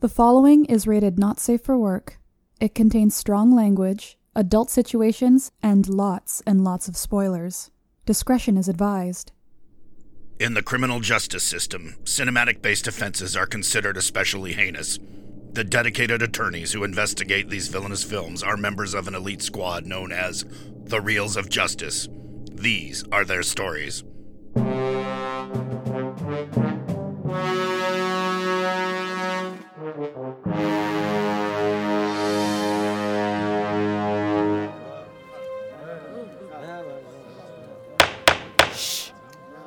The following is rated not safe for work. It contains strong language, adult situations, and lots and lots of spoilers. Discretion is advised. In the criminal justice system, cinematic based offenses are considered especially heinous. The dedicated attorneys who investigate these villainous films are members of an elite squad known as the Reels of Justice. These are their stories.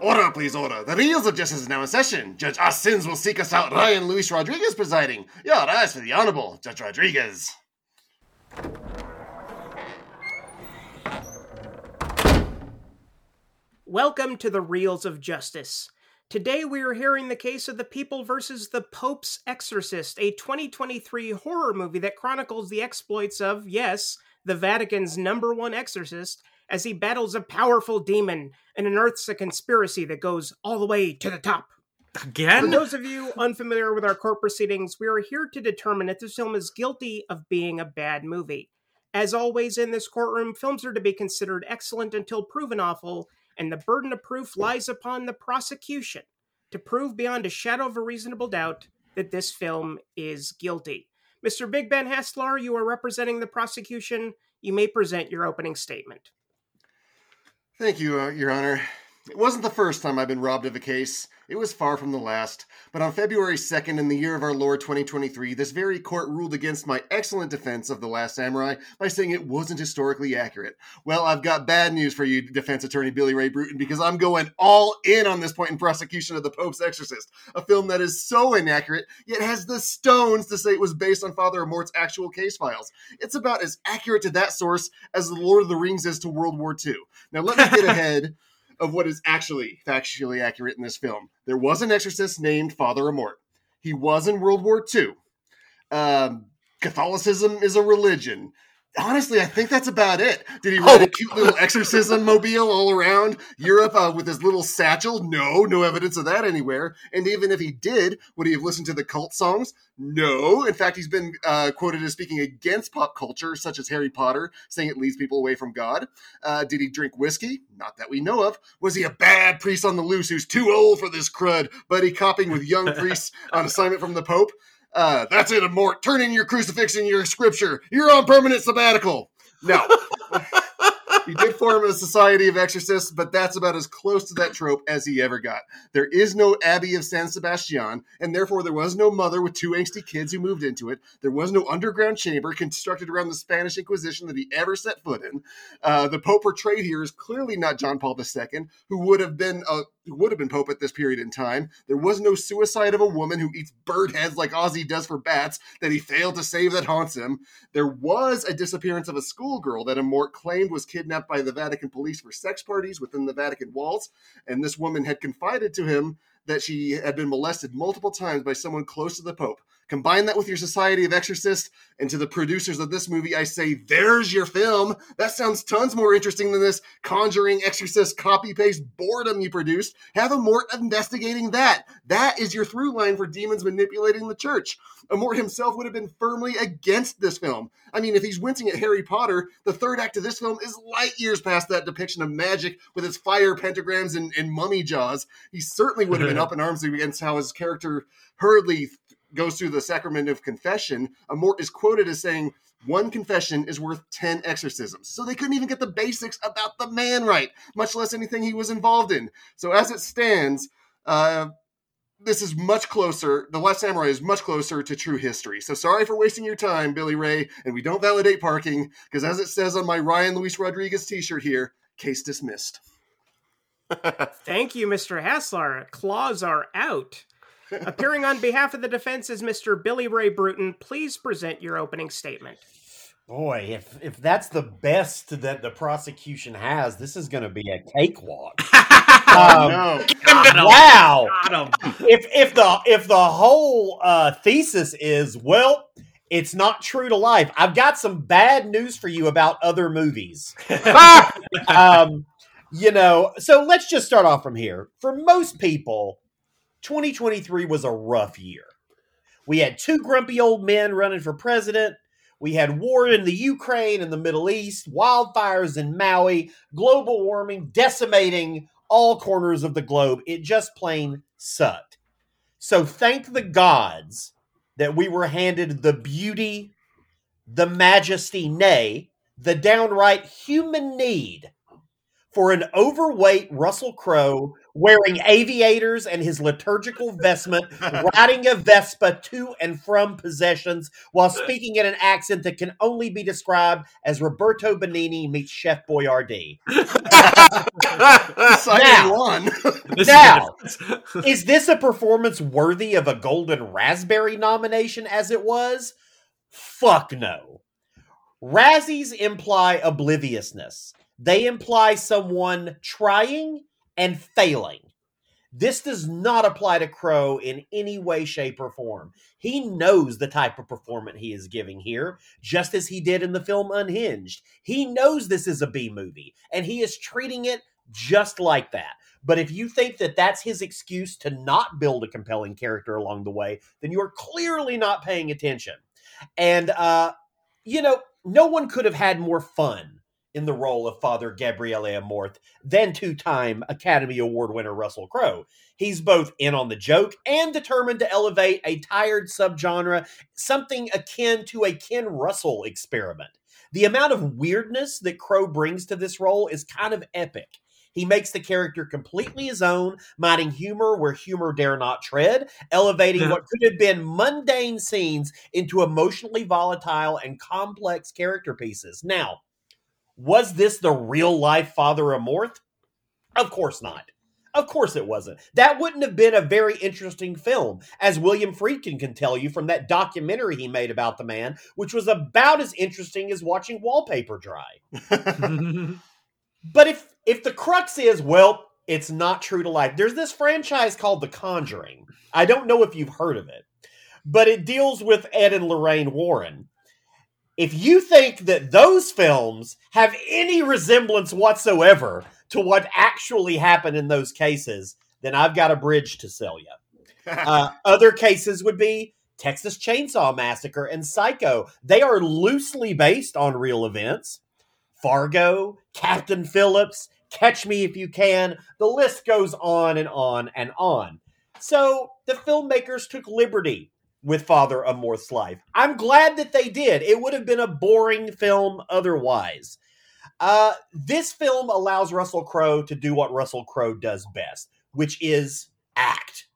Order, please, order. The Reels of Justice is now in session. Judge Our Sins will seek us out. Ryan Luis Rodriguez presiding. Your eyes for the Honorable Judge Rodriguez. Welcome to the Reels of Justice. Today we are hearing the case of the People versus the Pope's Exorcist, a 2023 horror movie that chronicles the exploits of, yes, the Vatican's number one exorcist as he battles a powerful demon and unearths a conspiracy that goes all the way to the top. Again? For those of you unfamiliar with our court proceedings, we are here to determine if this film is guilty of being a bad movie. As always in this courtroom, films are to be considered excellent until proven awful, and the burden of proof lies upon the prosecution to prove beyond a shadow of a reasonable doubt that this film is guilty. Mr. Big Ben Haslar, you are representing the prosecution. You may present your opening statement. Thank you, uh, Your Honor. It wasn't the first time I've been robbed of a case. It was far from the last. But on February 2nd, in the year of our Lord 2023, this very court ruled against my excellent defense of The Last Samurai by saying it wasn't historically accurate. Well, I've got bad news for you, defense attorney Billy Ray Brewton, because I'm going all in on this point in prosecution of The Pope's Exorcist, a film that is so inaccurate, yet has the stones to say it was based on Father Amorth's actual case files. It's about as accurate to that source as The Lord of the Rings is to World War II. Now, let me get ahead of what is actually factually accurate in this film. There was an exorcist named Father Amorth. He was in World War II. Um, Catholicism is a religion. Honestly, I think that's about it. Did he ride a cute little exorcism mobile all around Europe uh, with his little satchel? No, no evidence of that anywhere. And even if he did, would he have listened to the cult songs? No. In fact, he's been uh, quoted as speaking against pop culture, such as Harry Potter, saying it leads people away from God. Uh, did he drink whiskey? Not that we know of. Was he a bad priest on the loose who's too old for this crud, buddy copping with young priests on assignment from the Pope? Uh, that's it, Amorth. Turn in your crucifix and your scripture. You're on permanent sabbatical. No. he did form a society of exorcists, but that's about as close to that trope as he ever got. There is no Abbey of San Sebastian, and therefore there was no mother with two angsty kids who moved into it. There was no underground chamber constructed around the Spanish Inquisition that he ever set foot in. Uh, the Pope portrayed here is clearly not John Paul II, who would have been a who would have been Pope at this period in time. There was no suicide of a woman who eats bird heads like Ozzy does for bats that he failed to save that haunts him. There was a disappearance of a schoolgirl that a Amorth claimed was kidnapped by the Vatican police for sex parties within the Vatican walls, and this woman had confided to him that she had been molested multiple times by someone close to the Pope. Combine that with your Society of Exorcists, and to the producers of this movie, I say, there's your film. That sounds tons more interesting than this Conjuring Exorcist copy paste boredom you produced. Have Amorth investigating that. That is your through line for demons manipulating the church. Amorth himself would have been firmly against this film. I mean, if he's wincing at Harry Potter, the third act of this film is light years past that depiction of magic with its fire pentagrams and, and mummy jaws. He certainly would have been up in arms against how his character hurriedly goes through the sacrament of confession. Amorth is quoted as saying, one confession is worth 10 exorcisms. So they couldn't even get the basics about the man right, much less anything he was involved in. So as it stands, uh, this is much closer. The Last Samurai is much closer to true history. So sorry for wasting your time, Billy Ray. And we don't validate parking because, as it says on my Ryan Luis Rodriguez T-shirt here, case dismissed. Thank you, Mr. Haslar. Claws are out. Appearing on behalf of the defense is Mr. Billy Ray Brewton. Please present your opening statement. Boy, if if that's the best that the prosecution has, this is going to be a cakewalk. Um, no. wow! Got. If if the if the whole uh, thesis is well, it's not true to life. I've got some bad news for you about other movies. um, you know, so let's just start off from here. For most people, 2023 was a rough year. We had two grumpy old men running for president. We had war in the Ukraine and the Middle East, wildfires in Maui, global warming decimating all corners of the globe. It just plain sucked. So thank the gods that we were handed the beauty, the majesty, nay, the downright human need for an overweight Russell Crowe wearing aviators and his liturgical vestment, riding a Vespa to and from possessions while speaking in an accent that can only be described as Roberto Benigni meets Chef Boyardee. now, one. now is this a performance worthy of a Golden Raspberry nomination as it was? Fuck no. Razzies imply obliviousness. They imply someone trying and failing. This does not apply to Crowe in any way, shape, or form. He knows the type of performance he is giving here, just as he did in the film Unhinged. He knows this is a B movie, and he is treating it just like that. But if you think that that's his excuse to not build a compelling character along the way, then you are clearly not paying attention. And, uh, you know, no one could have had more fun in the role of Father Gabriele Amorth then two time Academy Award winner Russell Crowe. He's both in on the joke and determined to elevate a tired subgenre, something akin to a Ken Russell experiment. The amount of weirdness that Crowe brings to this role is kind of epic. He makes the character completely his own, mining humor where humor dare not tread, elevating what could have been mundane scenes into emotionally volatile and complex character pieces. Now, was this the real life Father of Amorth? Of course not. Of course it wasn't. That wouldn't have been a very interesting film, as William Friedkin can tell you from that documentary he made about the man, which was about as interesting as watching wallpaper dry. but if if the crux is, well, it's not true to life. There's this franchise called The Conjuring. I don't know if you've heard of it, but it deals with Ed and Lorraine Warren if you think that those films have any resemblance whatsoever to what actually happened in those cases, then I've got a bridge to sell you. uh, other cases would be Texas Chainsaw Massacre and Psycho. They are loosely based on real events. Fargo, Captain Phillips, Catch Me If You Can. The list goes on and on and on. So the filmmakers took liberty with Father of Amorth's life. I'm glad that they did. It would have been a boring film otherwise. Uh, this film allows Russell Crowe to do what Russell Crowe does best, which is act.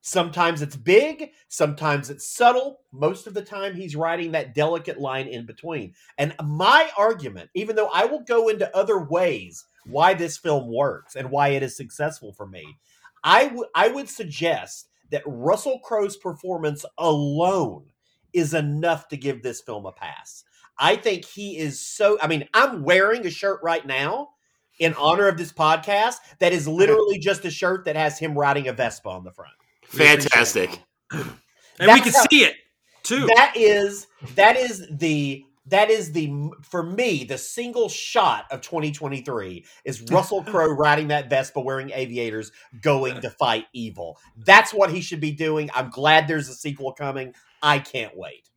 Sometimes it's big, sometimes it's subtle. Most of the time, he's writing that delicate line in between. And my argument, even though I will go into other ways why this film works and why it is successful for me, I, w- I would suggest that Russell Crowe's performance alone is enough to give this film a pass. I think he is so. I mean, I'm wearing a shirt right now in honor of this podcast that is literally just a shirt that has him riding a Vespa on the front. Fantastic. And That's we can how, see it too. That is that is the that is the for me the single shot of 2023 is Russell Crowe riding that Vespa wearing aviators going to fight evil. That's what he should be doing. I'm glad there's a sequel coming. I can't wait.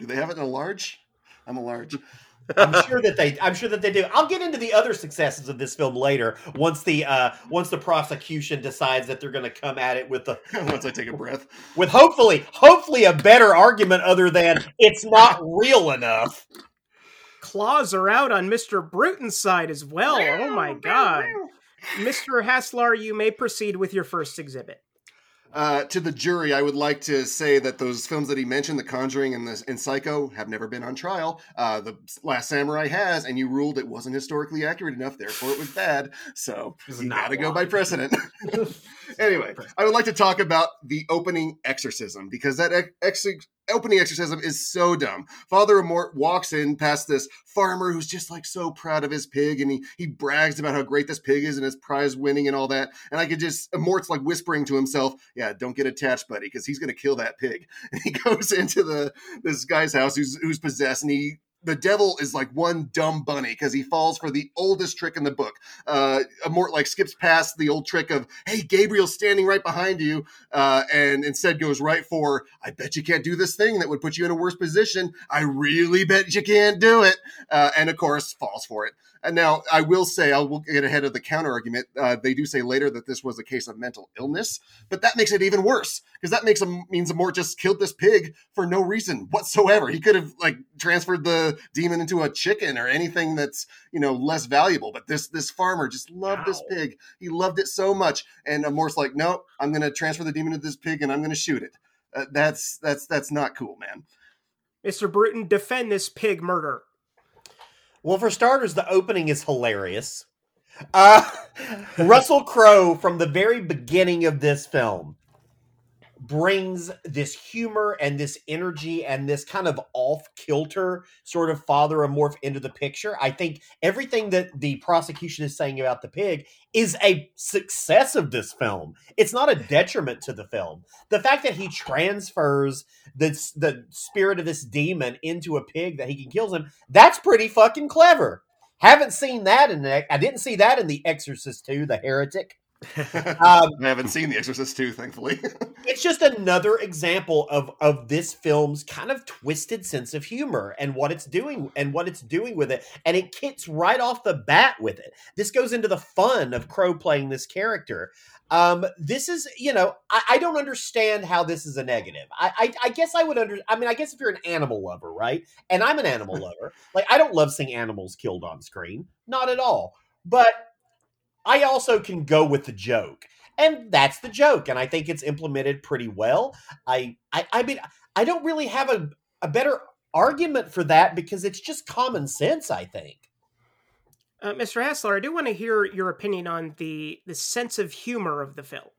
Do they have it in a large? I'm a large. I'm sure that they. I'm sure that they do. I'll get into the other successes of this film later. Once the uh, once the prosecution decides that they're going to come at it with the once I take a breath with hopefully hopefully a better argument other than it's not real enough. Claws are out on Mister Brewton's side as well. Oh my god, Mister Haslar, you may proceed with your first exhibit. Uh, to the jury, I would like to say that those films that he mentioned, The Conjuring and, the, and Psycho, have never been on trial. Uh, the Last Samurai has, and you ruled it wasn't historically accurate enough, therefore it was bad. So you gotta go by precedent. anyway, I would like to talk about the opening exorcism because that ex- opening exorcism is so dumb. Father Amorth walks in past this farmer who's just like so proud of his pig and he he brags about how great this pig is and his prize winning and all that. And I could just Amorth's like whispering to himself, "Yeah, don't get attached, buddy, because he's gonna kill that pig." And he goes into the this guy's house who's who's possessed and he the devil is like one dumb bunny because he falls for the oldest trick in the book. Uh, Mort like skips past the old trick of, "Hey, Gabriel's standing right behind you," uh, and instead goes right for, "I bet you can't do this thing that would put you in a worse position. I really bet you can't do it," uh, and of course falls for it. And now I will say, I will get ahead of the counter argument. Uh, they do say later that this was a case of mental illness, but that makes it even worse because that makes him means Mort just killed this pig for no reason whatsoever. He could have like transferred the demon into a chicken or anything that's you know less valuable. But this this farmer just loved wow. this pig. He loved it so much, and Mort's like, no, I'm going to transfer the demon to this pig and I'm going to shoot it. Uh, that's that's that's not cool, man. Mr. Brewton, defend this pig murder. Well, for starters, the opening is hilarious. Uh, Russell Crowe, from the very beginning of this film, brings this humor and this energy and this kind of off kilter sort of father Amorth into the picture. I think everything that the prosecution is saying about the pig is a success of this film. It's not a detriment to the film. The fact that he transfers the the spirit of this demon into a pig that he can kill him, that's pretty fucking clever. Haven't seen that in the, I didn't see that in The Exorcist 2, The Heretic. um, I haven't seen The Exorcist 2, thankfully. it's just another example of of this film's kind of twisted sense of humor and what it's doing and what it's doing with it. And it kicks right off the bat with it. This goes into the fun of Crowe playing this character. Um, this is, you know, I, I, don't understand how this is a negative. I, I, I guess I would under. I mean, I guess if you're an animal lover, right? And I'm an animal lover. Like, I don't love seeing animals killed on screen, not at all. But I also can go with the joke. And that's the joke. And I think it's implemented pretty well. I I, I mean I don't really have a, a better argument for that because it's just common sense, I think. Uh, Mr. Haslar, I do want to hear your opinion on the the sense of humor of the film.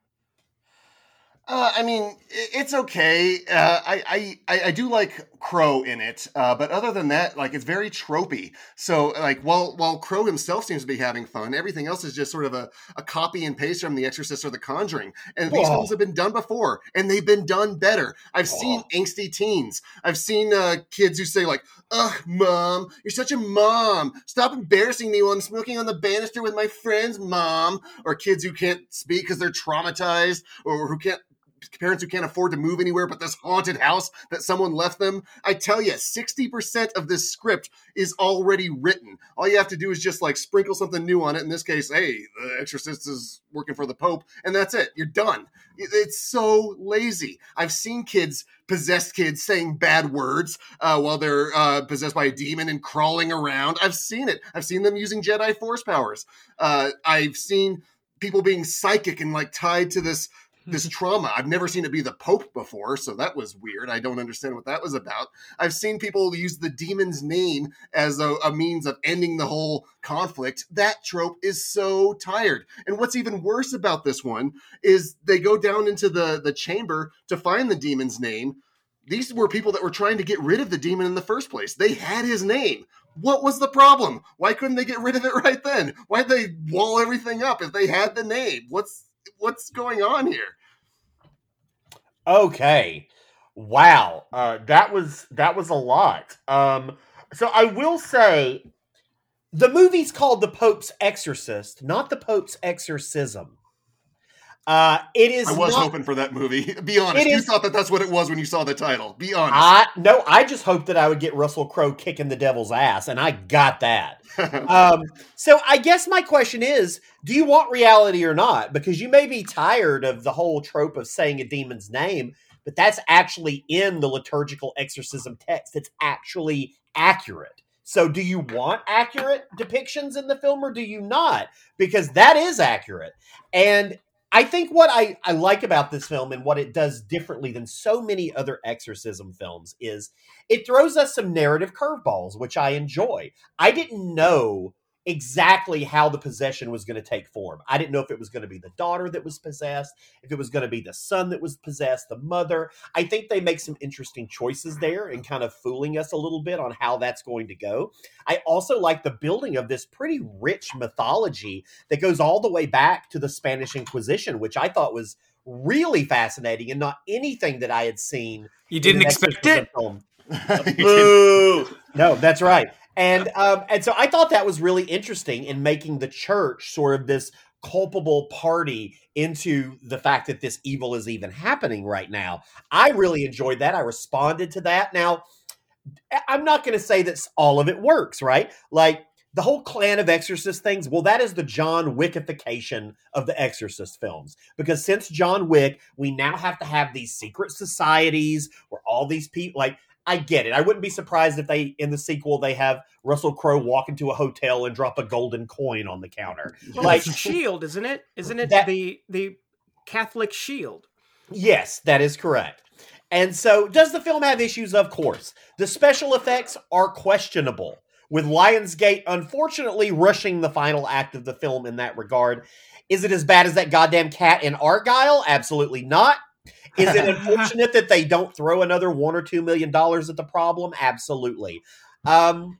Uh, I mean, it's okay. Uh, I, I I do like Crowe in it, uh, but other than that, like it's very tropey. So like while while Crowe himself seems to be having fun, everything else is just sort of a, a copy and paste from The Exorcist or The Conjuring. And these films have been done before, and they've been done better. I've seen angsty teens. I've seen uh, kids who say like, "Ugh, mom, you're such a mom. Stop embarrassing me while I'm smoking on the banister with my friends, mom." Or kids who can't speak because they're traumatized, or who can't parents who can't afford to move anywhere but this haunted house that someone left them. I tell you, 60% of this script is already written. All you have to do is just like sprinkle something new on it. In this case, hey, the exorcist is working for the Pope, and that's it. You're done. It's so lazy. I've seen kids, possessed kids, saying bad words uh, while they're uh, possessed by a demon and crawling around. I've seen it. I've seen them using Jedi Force powers. Uh, I've seen people being psychic and like tied to this this trauma. I've never seen it be the Pope before, so that was weird. I don't understand what that was about. I've seen people use the demon's name as a, a, means of ending the whole conflict. That trope is so tired. And what's even worse about this one is they go down into the, the chamber to find the demon's name. These were people that were trying to get rid of the demon in the first place. They had his name. What was the problem? Why couldn't they get rid of it right then? Why'd they wall everything up if they had the name? What's what's going on here? Okay. Wow. Uh, that was that was a lot. Um, so I will say the movie's called The Pope's Exorcist, not The Pope's Exorcism. Uh, it is. I was not, hoping for that movie. Be honest, you is, thought that that's what it was when you saw the title. Be honest. I, no, I just hoped that I would get Russell Crowe kicking the devil's ass, and I got that. um, so I guess my question is: Do you want reality or not? Because you may be tired of the whole trope of saying a demon's name, but that's actually in the liturgical exorcism text. It's actually accurate. So, do you want accurate depictions in the film or do you not? Because that is accurate. And I think what I, I like about this film and what it does differently than so many other exorcism films is it throws us some narrative curveballs, which I enjoy. I didn't know exactly how the possession was going to take form. I didn't know if it was going to be the daughter that was possessed, if it was going to be the son that was possessed, the mother. I think they make some interesting choices there and kind of fooling us a little bit on how that's going to go. I also like the building of this pretty rich mythology that goes all the way back to the Spanish Inquisition, which I thought was really fascinating and not anything that I had seen. You didn't expect it? Boo! No, that's right. And um, and so I thought that was really interesting in making the church sort of this culpable party into the fact that this evil is even happening right now. I really enjoyed that. I responded to that. Now, I'm not going to say that all of it works, right? Like the whole clan of exorcist things well that is the john wickification of the exorcist films because since john wick we now have to have these secret societies where all these people like i get it. I wouldn't be surprised if they in the sequel they have russell crowe walk into a hotel and drop a golden coin on the counter. Well, like shield isn't it? Isn't it that, the the catholic shield? Yes that is correct. And so does the film have issues? Of course. The special effects are questionable with Lionsgate unfortunately rushing the final act of the film in that regard. Is it as bad as that goddamn cat in Argylle? Absolutely not. Is it unfortunate that they don't throw another one or two million dollars at the problem? Absolutely. Um,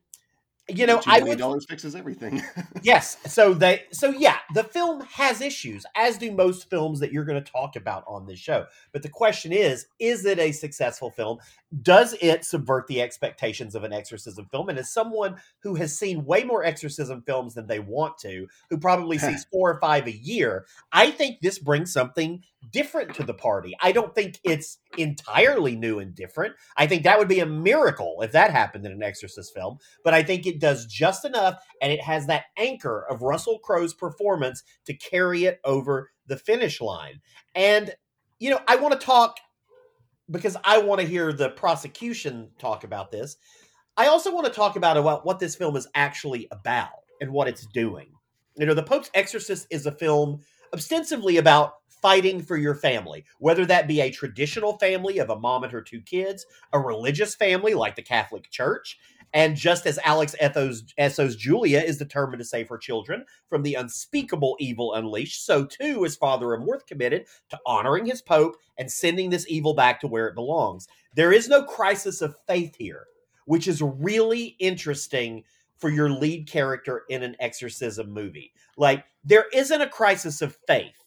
you know, I would dollars fixes everything. yes. So they so yeah, the film has issues, as do most films that you're going to talk about on this show. But the question is, is it a successful film? Does it subvert the expectations of an exorcism film? And as someone who has seen way more exorcism films than they want to, who probably sees four or five a year, I think this brings something different to the party. I don't think it's entirely new and different. I think that would be a miracle if that happened in an Exorcist film, but I think it does just enough and it has that anchor of Russell Crowe's performance to carry it over the finish line. And, you know, I want to talk because I want to hear the prosecution talk about this. I also want to talk about, about what this film is actually about and what it's doing. You know, The Pope's Exorcist is a film ostensibly about fighting for your family, whether that be a traditional family of a mom and her two kids, a religious family like the Catholic Church, and just as Alex Ethos, Essoe's Julia is determined to save her children from the unspeakable evil unleashed, so too is Father Amorth committed to honoring his Pope and sending this evil back to where it belongs. There is no crisis of faith here, which is really interesting for your lead character in an exorcism movie. Like, there isn't a crisis of faith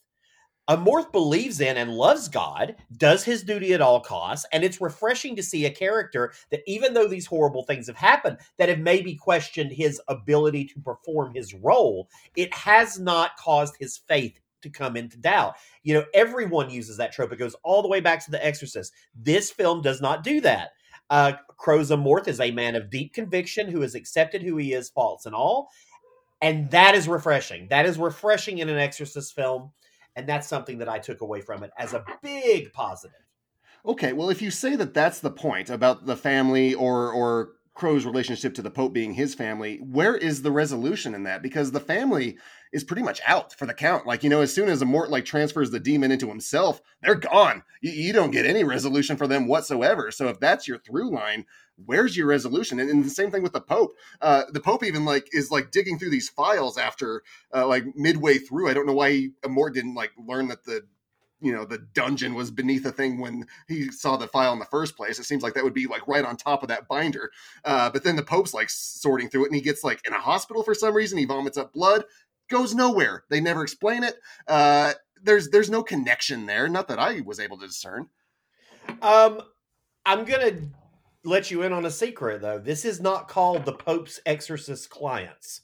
Amorth believes in and loves God, does his duty at all costs, and it's refreshing to see a character that, even though these horrible things have happened, that have maybe questioned his ability to perform his role, it has not caused his faith to come into doubt. You know, everyone uses that trope. It goes all the way back to The Exorcist. This film does not do that. Uh, Crowe's Amorth is a man of deep conviction who has accepted who he is, faults and all. And that is refreshing. That is refreshing in an Exorcist film and that's something that I took away from it as a big positive. Okay, well, if you say that that's the point about the family or or Crowe's relationship to the Pope being his family, where is the resolution in that? Because the family is pretty much out for the count. Like, you know, as soon as Amorth like transfers the demon into himself, they're gone. You, you, don't get any resolution for them whatsoever. So if that's your through line, where's your resolution? And, and the same thing with the Pope. Uh, the Pope even like is like digging through these files after uh, like midway through. I don't know why he, Amorth didn't like learn that the you know the dungeon was beneath the thing when he saw the file in the first place it seems like that would be like right on top of that binder uh, but then the pope's like sorting through it and he gets like in a hospital for some reason he vomits up blood goes nowhere they never explain it uh, there's there's no connection there not that i was able to discern um i'm gonna let you in on a secret though this is not called the pope's exorcist clients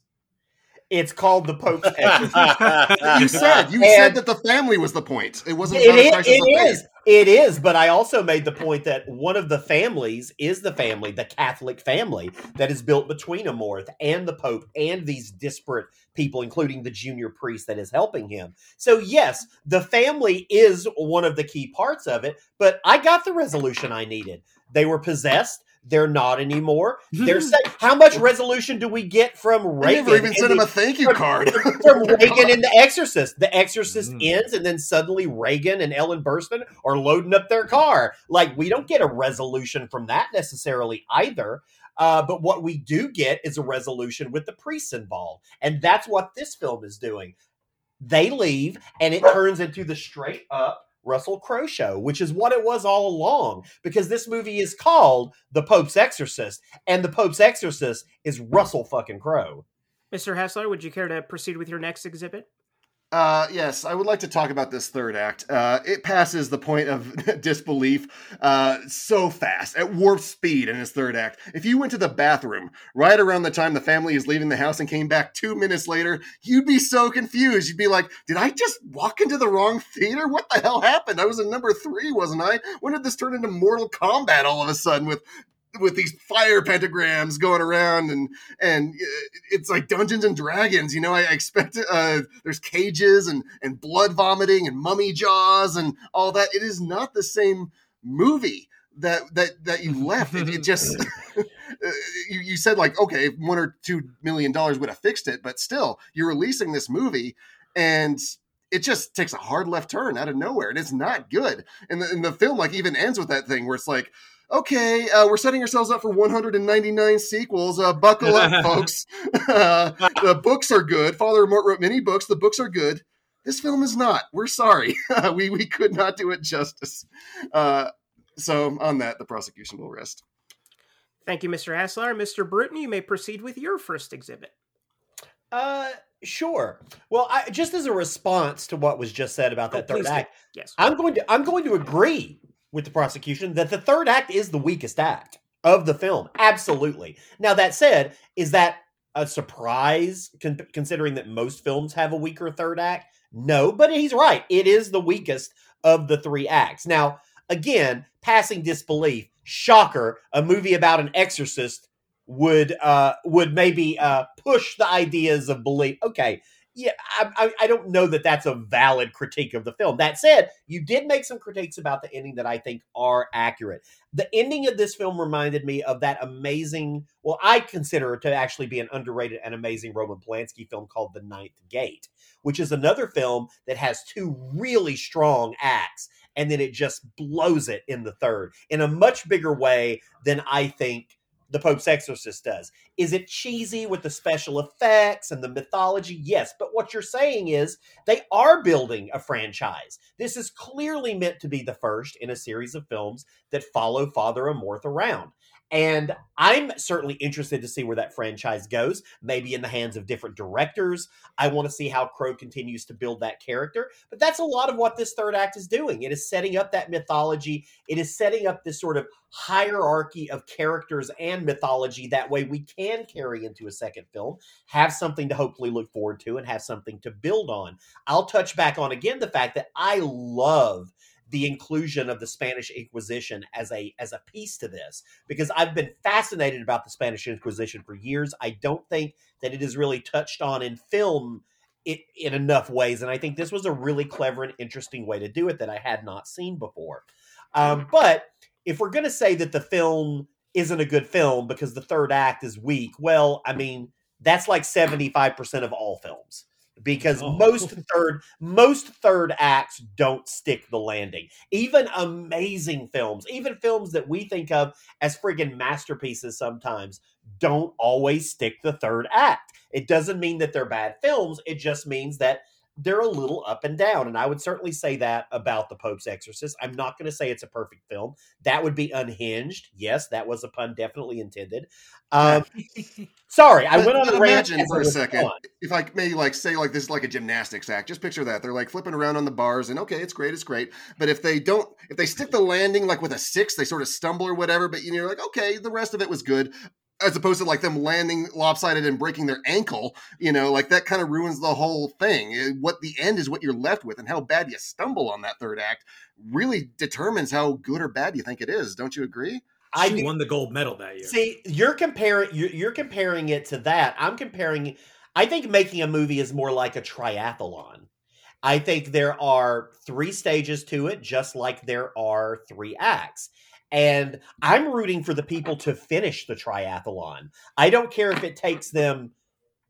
it's called the Pope's you said you and said that the family was the point. It wasn't. It, is, it is. It is. But I also made the point that one of the families is the family, the Catholic family, that is built between Amorth and the Pope and these disparate people, including the junior priest that is helping him. So yes, the family is one of the key parts of it. But I got the resolution I needed. They were possessed they're not anymore. They're saying, how much resolution do we get from Regan? I never even sent him a thank you from, card. from Regan in The Exorcist. The Exorcist mm. ends, and then suddenly Regan and Ellen Burstyn are loading up their car. Like, we don't get a resolution from that necessarily either. Uh, but what we do get is a resolution with the priests involved. And that's what this film is doing. They leave, and it turns into the straight up Russell Crowe show, which is what it was all along, because this movie is called The Pope's Exorcist, and The Pope's Exorcist is Russell fucking Crowe. Mr. Hessler, would you care to proceed with your next exhibit? Uh, yes, I would like to talk about this third act. Uh, it passes the point of disbelief uh, so fast, at warp speed in its third act. If you went to the bathroom right around the time the family is leaving the house and came back two minutes later, you'd be so confused. You'd be like, Did I just walk into the wrong theater? What the hell happened? I was in number three, wasn't I? When did this turn into Mortal Kombat all of a sudden with with these fire pentagrams going around and and it's like Dungeons and Dragons. You know, I expect uh, there's cages and and blood vomiting and mummy jaws and all that. It is not the same movie that that that you left. It, it just you, you said like okay, one or two million dollars would have fixed it, but still, you're releasing this movie and it just takes a hard left turn out of nowhere and it's not good and the, and the film like even ends with that thing where it's like okay, uh, we're setting ourselves up for 199 sequels. Uh, buckle up, folks. Uh, the books are good. Father Mort wrote many books. The books are good. This film is not. We're sorry. we, we could not do it justice. Uh, so, on that, the prosecution will rest. Thank you, Mr. Haslar. Mr. Brewton, you may proceed with your first exhibit. Uh, sure. Well, I, just as a response to what was just said about that oh, third act, yes, I'm going to I'm going to agree with the prosecution that the third act is the weakest act of the film. Absolutely. Now, that said, is that a surprise con- considering that most films have a weaker third act? No, but he's right. It is the weakest of the three acts. Now, again, passing disbelief, shocker, a movie about an exorcist would uh would maybe uh push the ideas of belief. Okay, yeah, I, I, don't know that that's a valid critique of the film. That said, you did make some critiques about the ending that I think are accurate. The ending of this film reminded me of that amazing, well, I consider it to actually be an underrated and amazing Roman Polanski film called The Ninth Gate, which is another film that has two really strong acts, and then it just blows it in the third in a much bigger way than I think the Pope's Exorcist does. Is it cheesy with the special effects and the mythology? Yes, but what you're saying is they are building a franchise. This is clearly meant to be the first in a series of films that follow Father Amorth around. And I'm certainly interested to see where that franchise goes, maybe in the hands of different directors. I want to see how Crowe continues to build that character. But that's a lot of what this third act is doing. It is setting up that mythology, it is setting up this sort of hierarchy of characters and mythology. That way we can carry into a second film, have something to hopefully look forward to, and have something to build on. I'll touch back on again the fact that I love the inclusion of the Spanish Inquisition as a as a piece to this because I've been fascinated about the Spanish Inquisition for years. I don't think that it is really touched on in film it, in enough ways, and I think this was a really clever and interesting way to do it that I had not seen before. Um, but if we're going to say that the film isn't a good film because the third act is weak, well, I mean that's like seventy five percent of all films because oh. most third most third acts don't stick the landing. Even amazing films, even films that we think of as friggin' masterpieces sometimes don't always stick the third act. It doesn't mean that they're bad films, it just means that they're a little up and down. And I would certainly say that about The Pope's Exorcist. I'm not going to say it's a perfect film. That would be unhinged. Yes, that was a pun definitely intended. Um, sorry, I went on a rant. For a second if I may, like say like this is like a gymnastics act. Just picture that they're like flipping around on the bars, and okay, it's great, it's great. But if they don't, if they stick the landing like with a six, they sort of stumble or whatever. But you know, you're like, okay, the rest of it was good as opposed to like them landing lopsided and breaking their ankle you know like that kind of ruins the whole thing eh, what the end is what you're left with and how bad you stumble on that third act really determines how good or bad you think it is don't you agree I she won the gold medal that year. See, you're comparing you're, you're comparing it to that. I'm comparing. I think making a movie is more like a triathlon. I think there are three stages to it, just like there are three acts. And I'm rooting for the people to finish the triathlon. I don't care if it takes them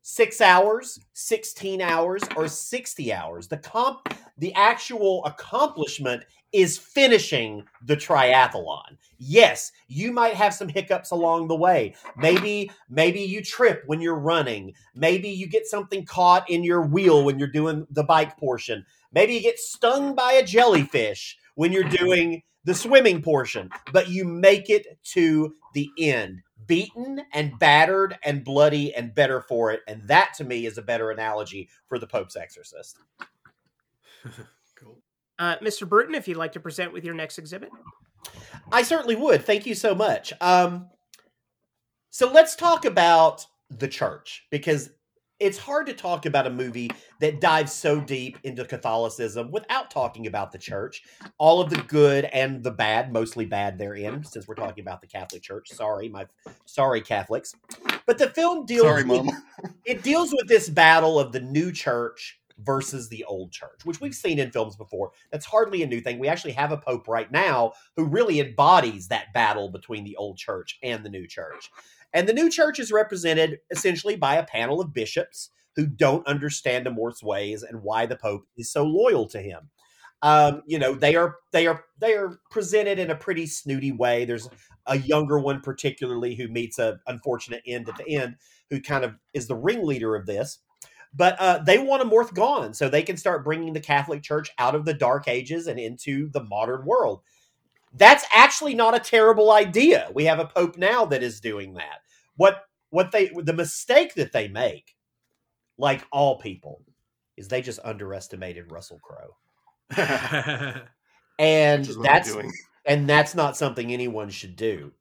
six hours, 16 hours, or 60 hours. The comp the actual accomplishment is finishing the triathlon. Yes, you might have some hiccups along the way. Maybe maybe you trip when you're running. Maybe you get something caught in your wheel when you're doing the bike portion. Maybe you get stung by a jellyfish when you're doing the swimming portion, but you make it to the end. Beaten and battered and bloody and better for it. And that to me is a better analogy for the Pope's exorcist. cool. Uh, Mr. Brewton, if you'd like to present with your next exhibit. I certainly would. Thank you so much. Um, so let's talk about the church because it's hard to talk about a movie that dives so deep into Catholicism without talking about the church, all of the good and the bad, mostly bad therein, since we're talking about the Catholic Church. Sorry, my sorry Catholics. But the film deals sorry, with, it deals with this battle of the new church versus the old church, which we've seen in films before. That's hardly a new thing. We actually have a pope right now who really embodies that battle between the old church and the new church. And the new church is represented essentially by a panel of bishops who don't understand Amorth's ways and why the Pope is so loyal to him. Um, you know, they are they are they are presented in a pretty snooty way. There's a younger one particularly who meets a unfortunate end at the end, who kind of is the ringleader of this. But uh, they want Amorth gone so they can start bringing the Catholic Church out of the Dark Ages and into the modern world. That's actually not a terrible idea. We have a pope now that is doing that. What what they the mistake that they make, like all people, is they just underestimated Russell Crowe. and that's and that's not something anyone should do.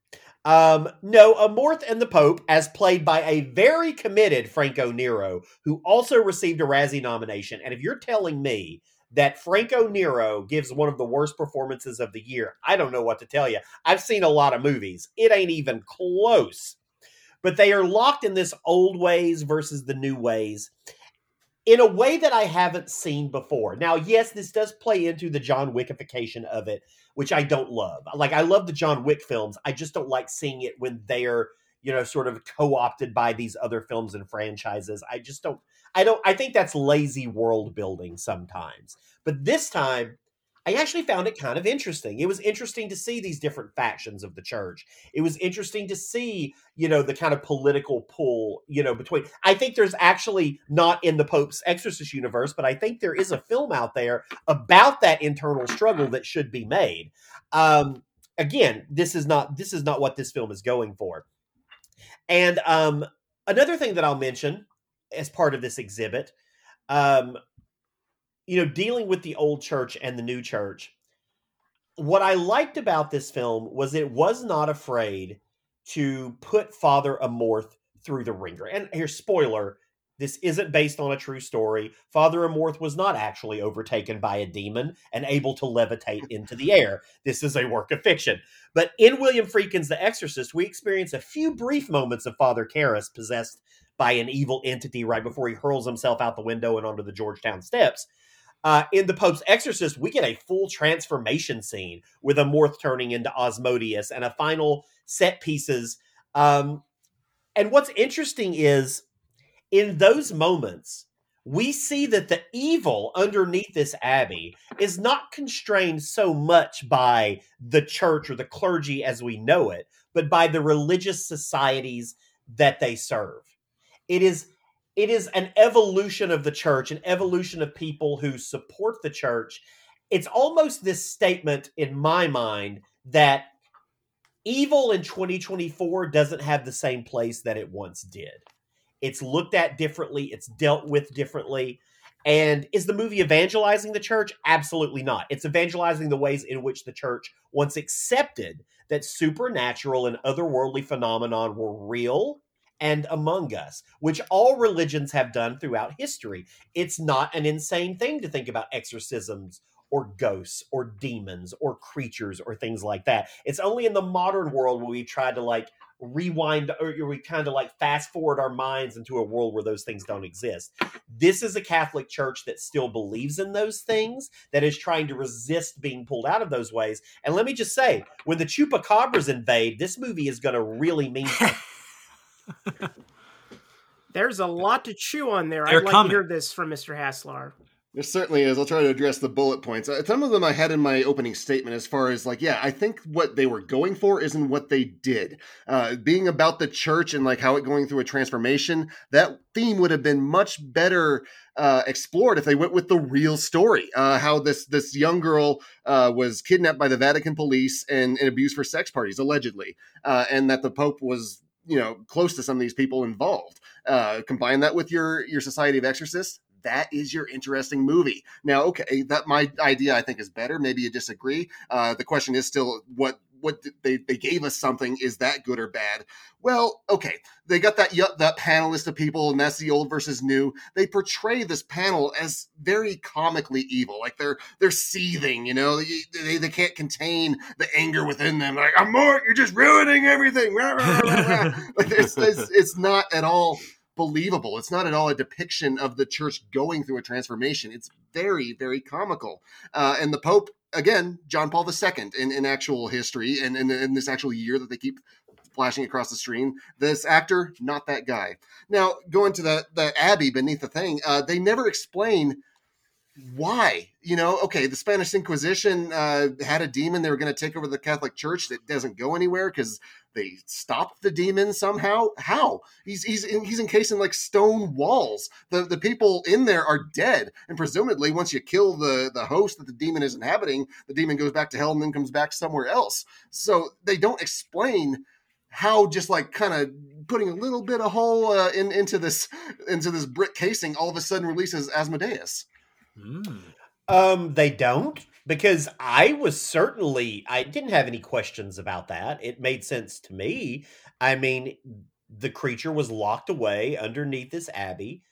Um, no, Amorth and the Pope, as played by a very committed Franco Nero, who also received a Razzie nomination. And if you're telling me that Franco Nero gives one of the worst performances of the year, I don't know what to tell you. I've seen a lot of movies. It ain't even close but they are locked in this old ways versus the new ways in a way that I haven't seen before. Now, yes, this does play into the John Wickification of it, which I don't love. Like I love the John Wick films. I just don't like seeing it when they're, you know, sort of co-opted by these other films and franchises. I just don't I don't I think that's lazy world building sometimes. But this time I actually found it kind of interesting. It was interesting to see these different factions of the church. It was interesting to see, you know, the kind of political pull, you know, between. I think there's actually not in the Pope's Exorcist universe, but I think there is a film out there about that internal struggle that should be made. Um, again, this is not this is not what this film is going for. And um, another thing that I'll mention as part of this exhibit, um, you know, dealing with the old church and the new church, what I liked about this film was it was not afraid to put Father Amorth through the ringer. And here's spoiler this isn't based on a true story. Father Amorth was not actually overtaken by a demon and able to levitate into the air. This is a work of fiction. But in William Friedkin's The Exorcist, we experience a few brief moments of Father Karras possessed by an evil entity right before he hurls himself out the window and onto the Georgetown steps. Uh, in the Pope's Exorcist, we get a full transformation scene with Amorth turning into Asmodeus and a final set pieces. Um, and what's interesting is in those moments, we see that the evil underneath this abbey is not constrained so much by the church or the clergy as we know it, but by the religious societies that they serve. It is it is an evolution of the church, an evolution of people who support the church. It's almost this statement in my mind that evil in 2024 doesn't have the same place that it once did. It's looked at differently, it's dealt with differently. And is the movie evangelizing the church? Absolutely not. It's evangelizing the ways in which the church once accepted that supernatural and otherworldly phenomenon were real and among us, which all religions have done throughout history. It's not an insane thing to think about exorcisms or ghosts or demons or creatures or things like that. It's only in the modern world where we try to like rewind or we kind of like fast forward our minds into a world where those things don't exist. This is a Catholic church that still believes in those things, that is trying to resist being pulled out of those ways. And let me just say, when the chupacabras invade, this movie is going to really mean There's a lot to chew on there. They're I'd like coming. to hear this from Mr. Haslar. There certainly is. I'll try to address the bullet points. Uh, some of them I had in my opening statement as far as like, yeah, I think what they were going for isn't what they did. Uh, being about the church and like how it going through a transformation, that theme would have been much better uh, explored if they went with the real story. Uh, how this this young girl uh, was kidnapped by the Vatican police and, and abused for sex parties, allegedly, uh, and that the Pope was you know close to some of these people involved. Uh, combine that with your your Society of Exorcists, that is your interesting movie. Now, okay, that my idea I think is better. Maybe you disagree. Uh, the question is still what what they they gave us something is that good or bad? Well okay they got that that panel list of people and that's the old versus new. They portray this panel as very comically evil like they're they're seething you know? They, they can't contain the anger within them like i'm more you're just ruining everything. Like it's, it's, it's not at all believable. It's not at all a depiction of the church going through a transformation. It's very, very comical. Uh, and the Pope again, John Paul II in, in actual history and in, this actual year that they keep flashing across the screen. This actor, not that guy. Now, going to the, the Abbey beneath the thing, uh, they never explain why. You know, okay, the Spanish Inquisition uh, had a demon they were going to take over the Catholic Church that doesn't go anywhere because they stop the demon somehow. How? He's he's he's encased in like stone walls. The the people in there are dead, and presumably once you kill the the host that the demon is inhabiting, the demon goes back to hell and then comes back somewhere else. So they don't explain how just like kind of putting a little bit of hole uh, in into this into this brick casing all of a sudden releases Asmodeus. Mm. Um, they don't because I was certainly I didn't have any questions about that. It made sense to me. I mean, the creature was locked away underneath this abbey.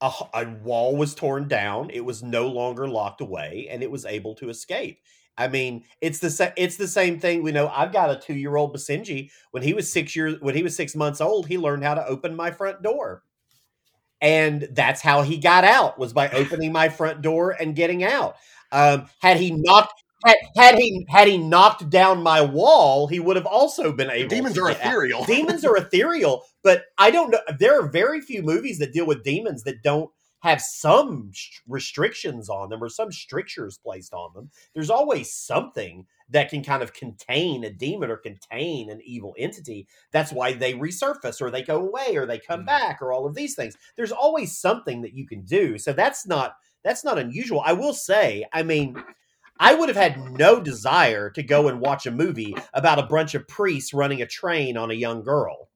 A, a, wall was torn down. It was no longer locked away, and it was able to escape. I mean, it's the it's the same thing. We know I've got a two year old Basenji. When he was six years, when he was six months old, he learned how to open my front door, and that's how he got out was by opening my front door and getting out. Um, had he knocked had, had, he had he knocked down my wall, he would have also been able. Demons are ethereal. demons are ethereal, but I don't know. There are very few movies that deal with demons that don't have some restrictions on them or some strictures placed on them. There's always something that can kind of contain a demon or contain an evil entity. That's why they resurface or they go away or they come mm. back or all of these things. There's always something that you can do. So that's not that's not unusual. I will say, I mean, I would have had no desire to go and watch a movie about a bunch of priests running a train on a young girl.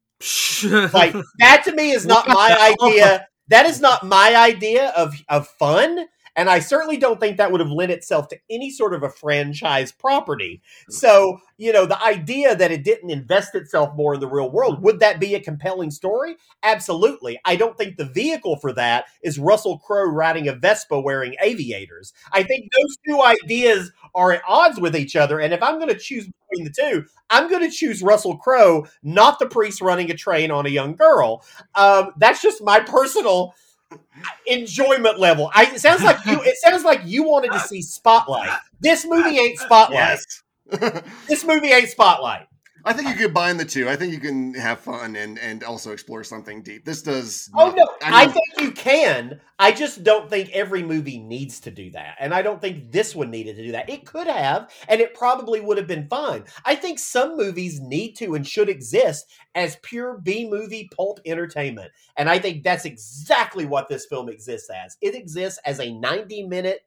like that to me is not my idea. That is not my idea of of fun. And I certainly don't think that would have lent itself to any sort of a franchise property. So, you know, the idea that it didn't invest itself more in the real world, would that be a compelling story? Absolutely. I don't think the vehicle for that is Russell Crowe riding a Vespa wearing aviators. I think those two ideas are at odds with each other. And if I'm going to choose between the two, I'm going to choose Russell Crowe, not the priest running a train on a young girl. Um, that's just my personal enjoyment level. I, it sounds like you. It sounds like you wanted to see Spotlight. This movie ain't Spotlight. Yes. this movie ain't Spotlight. I think you could combine the two. I think you can have fun and and also explore something deep. This does. Oh no, I, mean, I, think you can. I just don't think every movie needs to do that, and I don't think this one needed to do that. It could have, and it probably would have been fine. I think some movies need to and should exist as pure B movie pulp entertainment, and I think that's exactly what this film exists as. It exists as a ninety minute,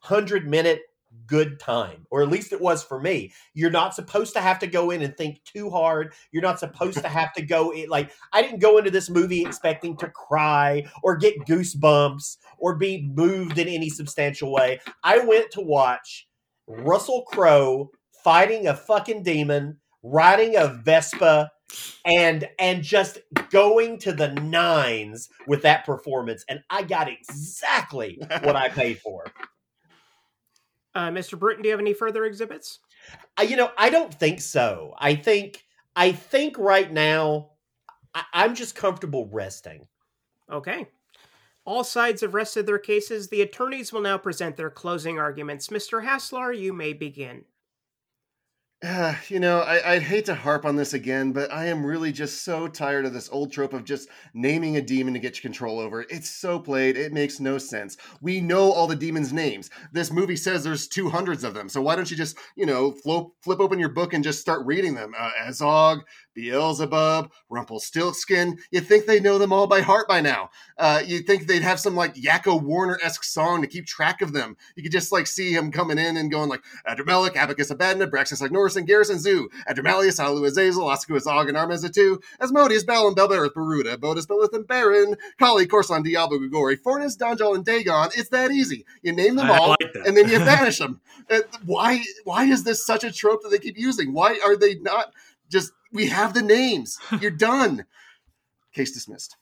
hundred minute good time, or at least it was for me. You're not supposed to have to go in and think too hard. You're not supposed to have to go in like I didn't go into this movie expecting to cry or get goosebumps or be moved in any substantial way. I went to watch Russell Crowe fighting a fucking demon, riding a Vespa and and just going to the nines with that performance and I got exactly what I paid for. Uh, Mr. Brewton, do you have any further exhibits? Uh, you know, I don't think so. I think I think right now I- I'm just comfortable resting. Okay. All sides have rested their cases. The attorneys will now present their closing arguments. Mr. Haslar, you may begin. Uh, you know, I, would hate to harp on this again, but I am really just so tired of this old trope of just naming a demon to get you control over it. It's so played, it makes no sense. We know all the demons' names. This movie says there's two hundreds of them, so why don't you just, you know, flip, flip open your book and just start reading them? Uh, Azog, Beelzebub, Rumpelstiltskin. You'd think they know them all by heart by now. Uh, you'd think they'd have some like Yakko Warner esque song to keep track of them. You could just like see him coming in and going like Adramelic, Abacus Abadna, Braxis Agnorison, Garrison Zoo, Adramalius, Alu Azazel, Oscar Zog, and Armezatu, Asmodeus, Balin, Belbereth, Baruda, Bodus, Belith, and Baron, Kali, Corson, Diablo, Gugori, Fornis, Donjal, and Dagon. It's that easy. You name them I all, like and then you banish them. Why? Why is this such a trope that they keep using? Why are they not? We have the names. You're done. Case dismissed.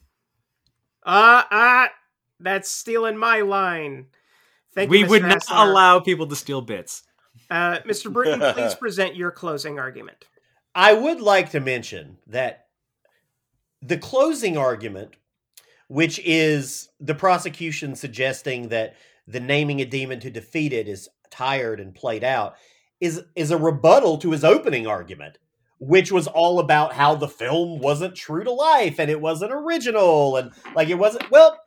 Uh, uh, that's stealing my line. Thank we you, Mr. would not Haslar. allow people to steal bits. Uh, Mr. Brewton, please present your closing argument. I would like to mention that the closing argument, which is the prosecution suggesting that the naming a demon to defeat it is tired and played out, is is a rebuttal to his opening argument, which was all about how the film wasn't true to life and it wasn't original and like it wasn't well,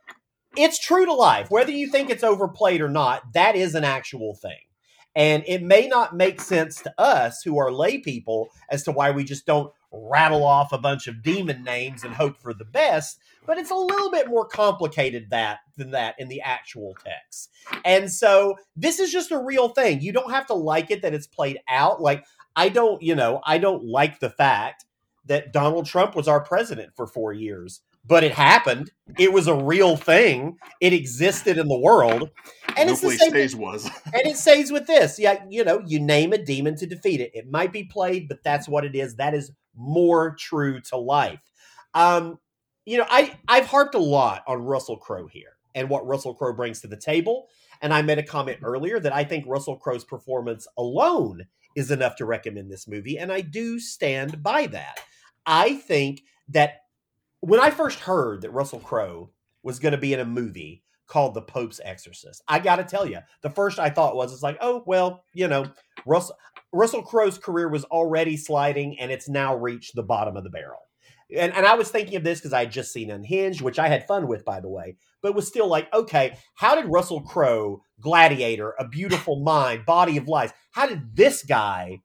it's true to life. Whether you think it's overplayed or not, that is an actual thing. And it may not make sense to us who are lay people as to why we just don't rattle off a bunch of demon names and hope for the best, but it's a little bit more complicated that than that in the actual text. And so this is just a real thing. You don't have to like it that it's played out. Like I don't, you know, I don't like the fact that Donald Trump was our president for 4 years, but it happened. It was a real thing. It existed in the world. And it's the same stage was. and it stays with this. Yeah, you know, you name a demon to defeat it. It might be played, but that's what it is. That is more true to life. Um, you know, I I've harped a lot on Russell Crowe here and what Russell Crowe brings to the table. And I made a comment earlier that I think Russell Crowe's performance alone is enough to recommend this movie, and I do stand by that. I think that when I first heard that Russell Crowe was going to be in a movie called The Pope's Exorcist, I got to tell you, the first I thought was, it's like, oh well, you know, Russell Russell Crowe's career was already sliding, and it's now reached the bottom of the barrel. And, and I was thinking of this because I had just seen Unhinged, which I had fun with, by the way, but was still like, okay, how did Russell Crowe, Gladiator, A Beautiful Mind, Body of Lies, how did this guy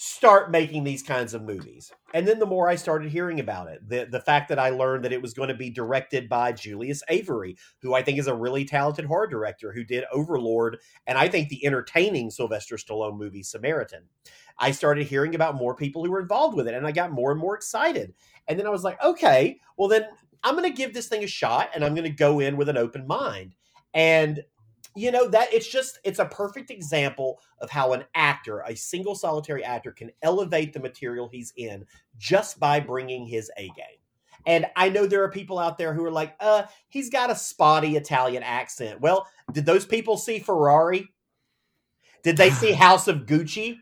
start making these kinds of movies? And then the more I started hearing about it, the, the fact that I learned that it was going to be directed by Julius Avery, who I think is a really talented horror director who did Overlord and I think the entertaining Sylvester Stallone movie Samaritan. I started hearing about more people who were involved with it and I got more and more excited. And then I was like, okay, well, then I'm going to give this thing a shot and I'm going to go in with an open mind. And you know that it's just it's a perfect example of how an actor a single solitary actor can elevate the material he's in just by bringing his a game. And i know there are people out there who are like uh he's got a spotty italian accent. Well did those people see ferrari? Did they see house of gucci?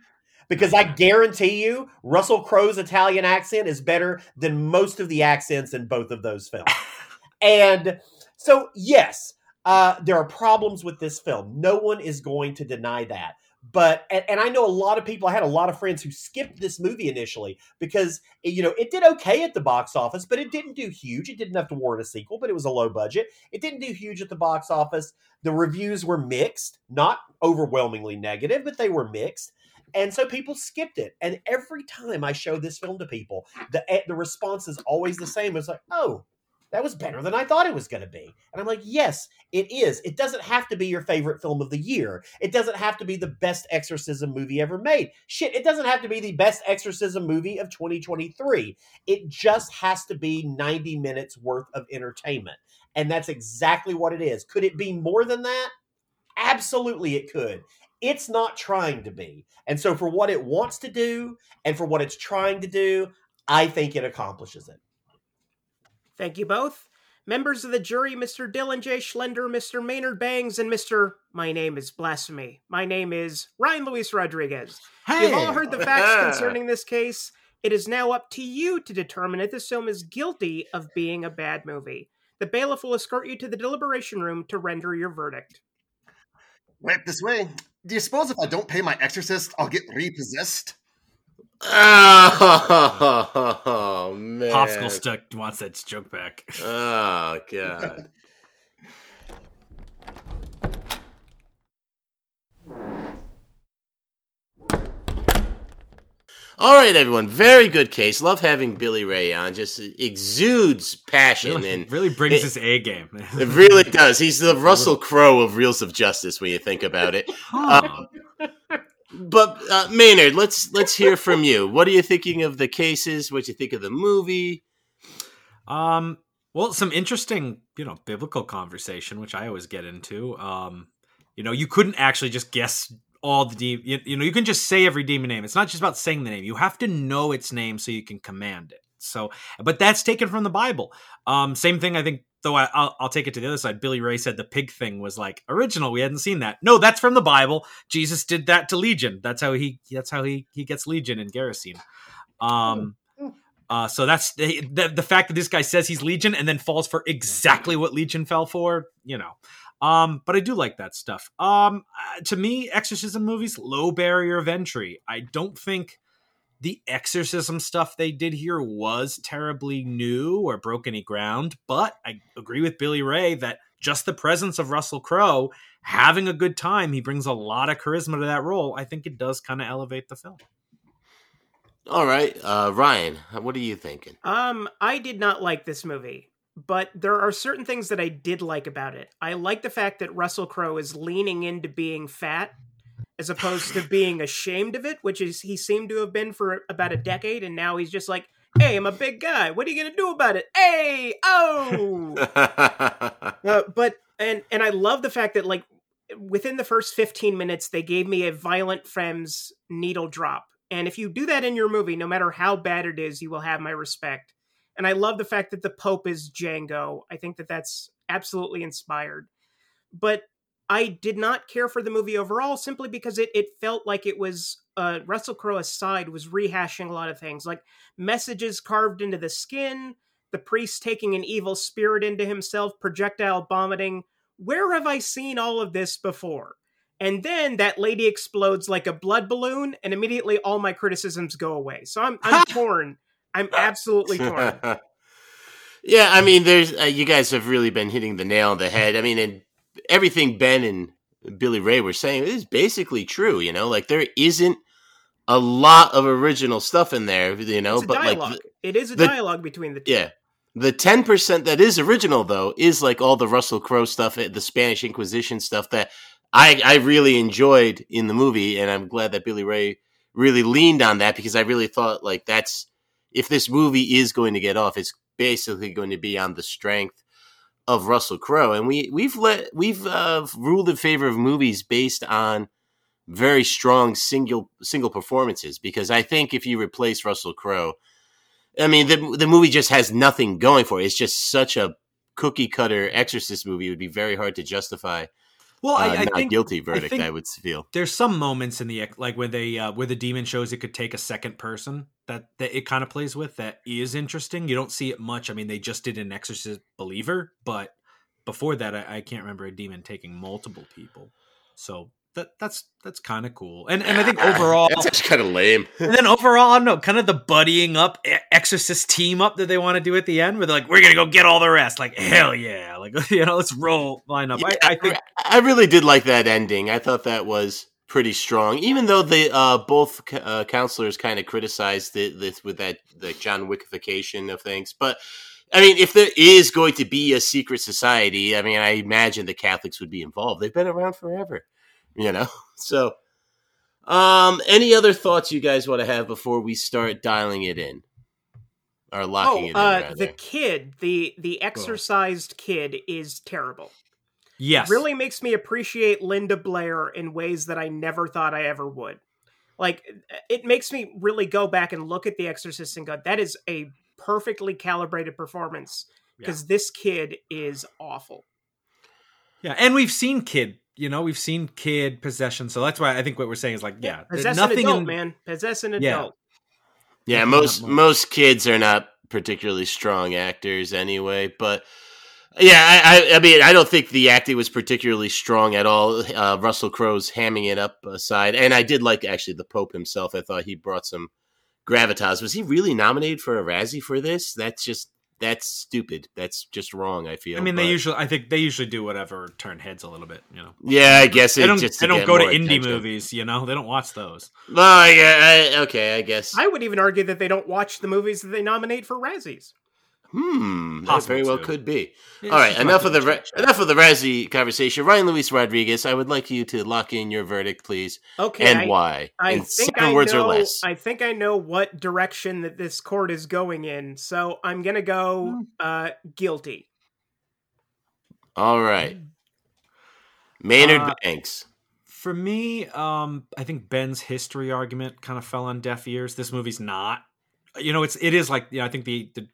Because i guarantee you russell crowe's italian accent is better than most of the accents in both of those films. And so yes uh, there are problems with this film. No one is going to deny that. But and, and, I know a lot of people. I had a lot of friends who skipped this movie initially because you know it did okay at the box office, but it didn't do huge. It didn't have to warrant a sequel, but it was a low budget. It didn't do huge at the box office. The reviews were mixed, not overwhelmingly negative, but they were mixed. And so people skipped it. And every time I show this film to people, the eh, the response is always the same. It's like, oh, that was better than I thought it was going to be. And I'm like, yes, it is. It doesn't have to be your favorite film of the year. It doesn't have to be the best exorcism movie ever made. Shit, it doesn't have to be the best exorcism movie of 2023. It just has to be 90 minutes worth of entertainment. And that's exactly what it is. Could it be more than that? Absolutely, it could. It's not trying to be. And so, for what it wants to do and for what it's trying to do, I think it accomplishes it. Thank you both. Members of the jury, Mr. Dylan J. Schlender, Mr. Maynard Bangs, and Mr. My name is Blasphemy. My name is Ryan Luis Rodriguez. Hey. You've all heard the facts concerning this case. It is now up to you to determine if this film is guilty of being a bad movie. The bailiff will escort you to the deliberation room to render your verdict. Right this way. Do you suppose if I don't pay my exorcist, I'll get repossessed? Oh man! Popsicle Stuck wants that joke back. Oh god! All right, everyone. Very good case. Love having Billy Ray on. Just exudes passion Really, and really brings it- his A game. It really does. He's the Russell Crowe of Reels of Justice when you think about it. Um, but uh, Maynard, let's let's hear from you. What are you thinking of the cases? What you think of the movie? Um, well, some interesting, you know, biblical conversation, which I always get into. Um, you know, you couldn't actually just guess all the de- you, you know, you can just say every demon name. It's not just about saying the name. You have to know its name so you can command it. So, but that's taken from the Bible. Um, same thing. I think, though. I, I'll, I'll take it to the other side. Billy Ray said the pig thing was like original. We hadn't seen that. No, that's from the Bible. Jesus did that to Legion. That's how he. That's how he he gets Legion in Gerasene. Um, uh, so that's the, the the fact that this guy says he's Legion and then falls for exactly what Legion fell for. You know, um, but I do like that stuff. Um, uh, to me, exorcism movies low barrier of entry. I don't think the exorcism stuff they did here was terribly new or broke any ground, but I agree with Billy Ray that just the presence of Russell Crowe having a good time, he brings a lot of charisma to that role. I think it does kind of elevate the film. All right, uh, Ryan, what are you thinking? Um, I did not like this movie, but there are certain things that I did like about it. I like the fact that Russell Crowe is leaning into being fat as opposed to being ashamed of it, which is he seemed to have been for about a decade, and now he's just like, "Hey, I'm a big guy. What are you gonna do about it? Hey, oh!" Uh, but and and I love the fact that like within the first 15 minutes they gave me a violent femmes needle drop. And if you do that in your movie, no matter how bad it is, you will have my respect. And I love the fact that the Pope is Django. I think that that's absolutely inspired. But I did not care for the movie overall simply because it, it felt like it was uh, Russell Crowe aside was rehashing a lot of things, like messages carved into the skin, the priest taking an evil spirit into himself, projectile vomiting. Where have I seen all of this before? And then that lady explodes like a blood balloon, and immediately all my criticisms go away. So I'm I'm torn. I'm absolutely torn. yeah, I mean, there's uh, you guys have really been hitting the nail on the head. I mean, and everything Ben and Billy Ray were saying is basically true. You know, like there isn't a lot of original stuff in there. You know, It's a but like dialogue. the- it is a the- dialogue between the two. Yeah. The 10% that is original, though, is like all the Russell Crowe stuff, eh, the Spanish Inquisition stuff that I, I really enjoyed in the movie. And I'm glad that Billy Ray really leaned on that because I really thought, like, that's if this movie is going to get off, it's basically going to be on the strength of Russell Crowe. And we, we've let, we've uh, ruled in favor of movies based on very strong single, single performances because I think if you replace Russell Crowe, I mean, the the movie just has nothing going for it. It's just such a cookie cutter Exorcist movie. It would be very hard to justify Well, uh, I, I not think guilty verdict. I, think- would feel. there's some moments in the like where they uh, where the demon shows it could take a second person that that it kind of plays with that is interesting. You don't see it much. I mean, they just did an Exorcist believer, but before that, I, I can't remember a demon taking multiple people. So that that's that's kind of cool. And and I think overall, that's actually kind of lame. and then overall, I don't know, kind of the buddying up Exorcist team up that they want to do at the end, where they're like, we're gonna go get all the rest. Like hell yeah, like you know, let's roll line up. I, I think I really did like that ending. I thought that was pretty strong, even though they uh, both uh, counselors kind of criticized it, this with that the John Wickification of things. But I mean, if there is going to be a secret society, I mean, I imagine the Catholics would be involved. They've been around forever, you know. So, um, any other thoughts you guys want to have before we start dialing it in or locking Oh, it in? uh, the kid, the the exercised kid is terrible. yes, Really makes me appreciate Linda Blair in ways that I never thought I ever would. Like it makes me really go back and look at The Exorcist and go, that is a perfectly calibrated performance because this kid is awful. Yeah, and we've seen kid. You know, we've seen kid possession. So that's why I think what we're saying is like, yeah, there's Possess an nothing adult, in, man. Possess an Yeah. adult. Yeah, Yeah, most most kids are not particularly strong actors anyway. But yeah, I, I, I mean, I don't think the acting was particularly strong at all. Uh, Russell Crowe's hamming it up aside, and I did like actually the Pope himself. I thought he brought some gravitas. Was he really nominated for a Razzie for this? That's just that's stupid. That's just wrong. I feel. I mean, they usually, I think they usually do whatever turn heads a little bit. You know, Yeah, I guess they don't. just They don't go to more indie attention. movies. You know, they don't watch those. Well, yeah, I, okay, I guess. I would even argue that they don't watch the movies that they nominate for Razzies. Hmm, that Possible very well too. could be. Yeah, All right, enough of the possible. Ra- enough of the Razzie conversation. Ryan Luis Rodriguez, I would like you to lock in your verdict, please, Okay, and I, why I in think seven I words know, or less. I think I know what direction that this court is going in, so I'm gonna go Hmm. uh, guilty. All right, Maynard Uh, Bangs. For me, um, I think Ben's history argument kind of fell on deaf ears. This movie's not. You know, it's it is like you know, I think the the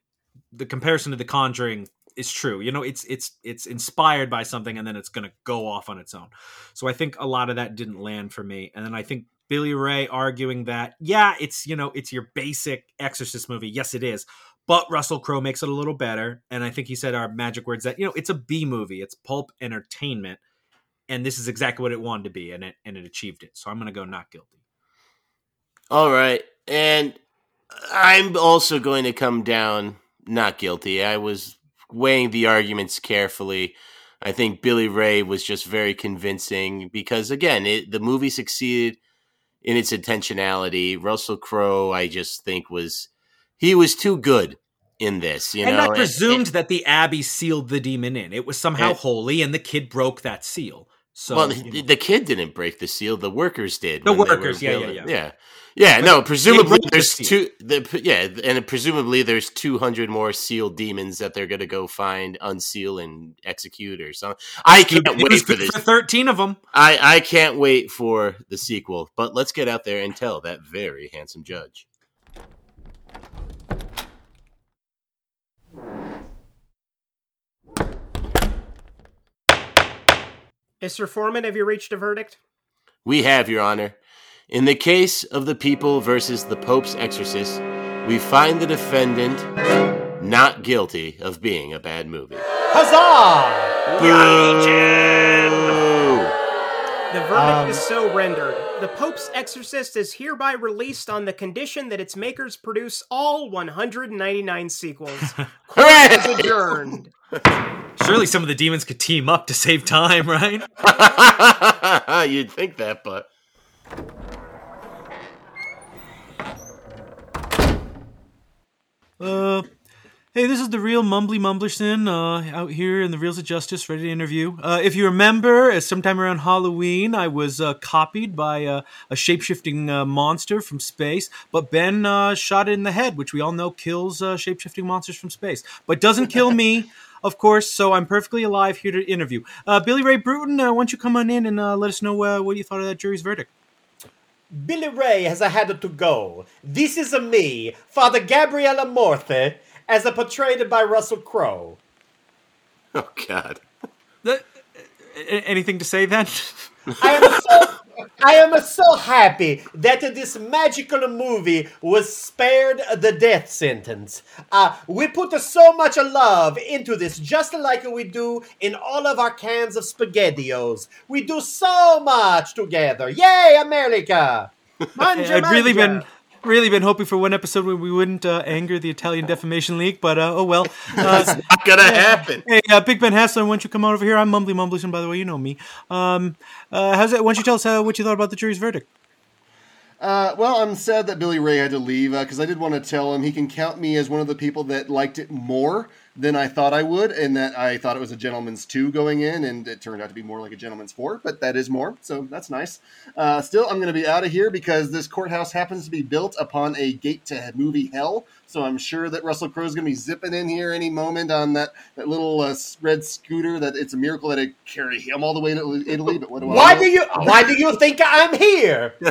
the comparison to The Conjuring is true. You know, it's it's it's inspired by something and then it's going to go off on its own. So I think a lot of that didn't land for me. And then I think Billy Ray arguing that yeah, it's you know, it's your basic Exorcist movie. Yes, it is. But Russell Crowe makes it a little better. And I think he said our magic words that you know, it's a B movie. It's pulp entertainment and this is exactly what it wanted to be, and it and it achieved it. So I'm to go not guilty. All right, and I'm also going to come down not guilty. I was weighing the arguments carefully. I think Billy Ray was just very convincing because, again, it, the movie succeeded in its intentionality. Russell Crowe, I just think was he was too good in this. You and know, I presumed that the abbey sealed the demon in. It was somehow And- holy, and the kid broke that seal. So well, you the, know. the kid didn't break the seal; the workers did. The when they were workers, yeah, yeah, yeah. yeah, yeah. No, presumably broke the there's two. The, yeah, and presumably there's two hundred more sealed demons that they're going to go find, unseal, and execute or something. I can't it wait for this. for thirteen of them. I I can't wait for the sequel. But let's get out there and tell that very handsome judge. Mr. Foreman, have you reached a verdict? We have, Your Honor. In the case of the people versus the Pope's exorcist, we find the defendant not guilty of being a bad movie. Huzzah! Boo! The verdict Um, is so rendered. The Pope's Exorcist is hereby released on the condition that its makers produce all 199 sequels. Is adjourned. Surely some of the demons could team up to save time, right? You'd think that, but Uh, hey, this is the real Mumbly Mumblerson uh, out here in the Reels of Justice, ready to interview. Uh, if you remember, uh, sometime around Halloween, I was uh, copied by uh, a shapeshifting uh, monster from space, but Ben uh, shot it in the head, which we all know kills uh, shapeshifting monsters from space, but doesn't kill me. Of course, so I'm perfectly alive here to interview. Uh, Billy Ray Brewton, uh, why don't you come on in and uh, let us know uh, what you thought of that jury's verdict? Billy Ray has had to go. This is a me, Father Gabriele Amorth, as a portrayed by Russell Crowe. oh god. Uh, anything to say then? I am so I am so happy that this magical movie was spared the death sentence. Uh, we put so much love into this, just like we do in all of our cans of SpaghettiOs. We do so much together. Yay, America! Manja, I'd really been really been hoping for one episode where we wouldn't uh, anger the Italian Defamation League, but uh, oh well. Uh, Not gonna happen. hey, uh, Big Ben Haslar, why don't you come on over here? I'm Mumbly Mumblyson, by the way, you know me. Um, uh, how's it? Why don't you tell us uh, what you thought about the jury's verdict? Uh, well, I'm sad that Billy Ray had to leave because I did want to tell him he can count me as one of the people that liked it more than I thought I would, and that I thought it was a gentleman's two going in, and it turned out to be more like a gentleman's four, but that is more, so that's nice. Uh, still, I'm going to be out of here because this courthouse happens to be built upon a gate to movie hell, so I'm sure that Russell Crowe's going to be zipping in here any moment on that, that little uh, red scooter. That it's a miracle that it carry him all the way to Italy. But what do I Why know? do you why do you think I'm here?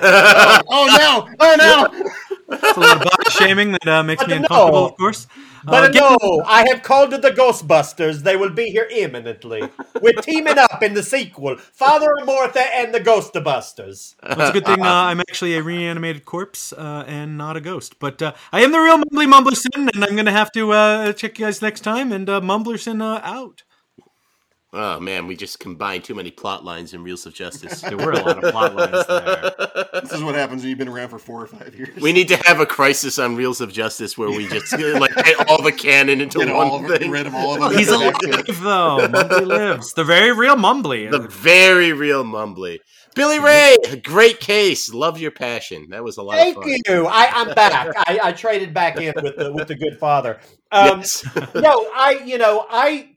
Oh no! Oh no! It's a lot of body shaming that uh, makes But me no. uncomfortable, of course. But Uh, no, I have called the Ghostbusters. They will be here imminently. We're teaming up in the sequel, Father Amortha and the Ghostbusters. That's a good thing. Uh, I'm actually a reanimated corpse uh, and not a ghost. But uh, I am the real Mumbly Mumblerson, and I'm going to have to uh, check you guys next time. And uh, Mumblerson uh, out. Oh man, we just combined too many plot lines in Reels of Justice. There were a lot of plot lines there. This is what happens when you've been around for four or five years. We need to have a crisis on Reels of Justice where we just like get all the canon into Get one all of thing. rid of all of them. He's alive though. Mumbly lives. The very real Mumbly. The very real Mumbly. Billy Ray, great case. Love your passion. That was a lot Thank of fun. you. I, I'm back. I, I traded back in with the with the good father. Um, Yes. no, I you know I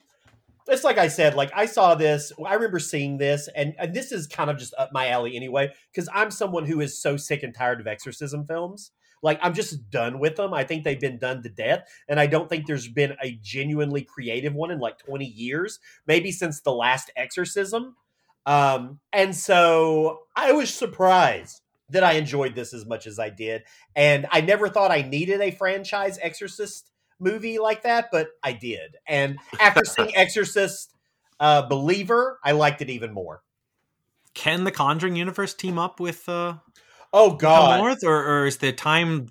it's like I said, like I saw this, I remember seeing this, and, and this is kind of just up my alley anyway, because I'm someone who is so sick and tired of exorcism films. Like I'm just done with them. I think they've been done to death, and I don't think there's been a genuinely creative one in like 20 years, maybe since the last exorcism. Um, and so I was surprised that I enjoyed this as much as I did. And I never thought I needed a franchise exorcist movie like that, but I did. And after seeing Exorcist uh, Believer, I liked it even more. Can the Conjuring universe team up with uh, Oh God, North, or, or is the time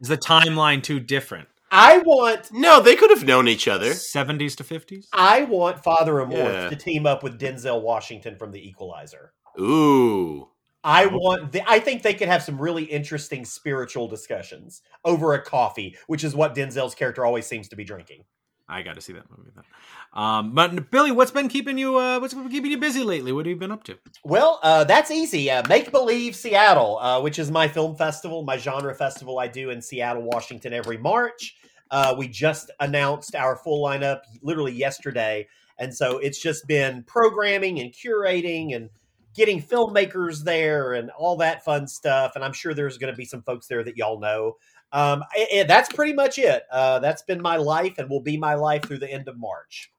is the timeline too different? I want no, they could have known each other. Seventies to fifties. I want Father Amorth Yeah. to team up with Denzel Washington from The Equalizer. Ooh. I want. The, I think they could have some really interesting spiritual discussions over a coffee, which is what Denzel's character always seems to be drinking. I got to see that movie then. Um, but Billy, what's been keeping you? Uh, what's been keeping you busy lately? What have you been up to? Well, uh, that's easy. Uh, Make Believe Seattle, uh, which is my film festival, my genre festival I do in Seattle, Washington every March. Uh, we just announced our full lineup literally yesterday. And so it's just been programming and curating and getting filmmakers there and all that fun stuff. And I'm sure there's going to be some folks there that y'all know. Um, and that's pretty much it. Uh, that's been my life and will be my life through the end of March.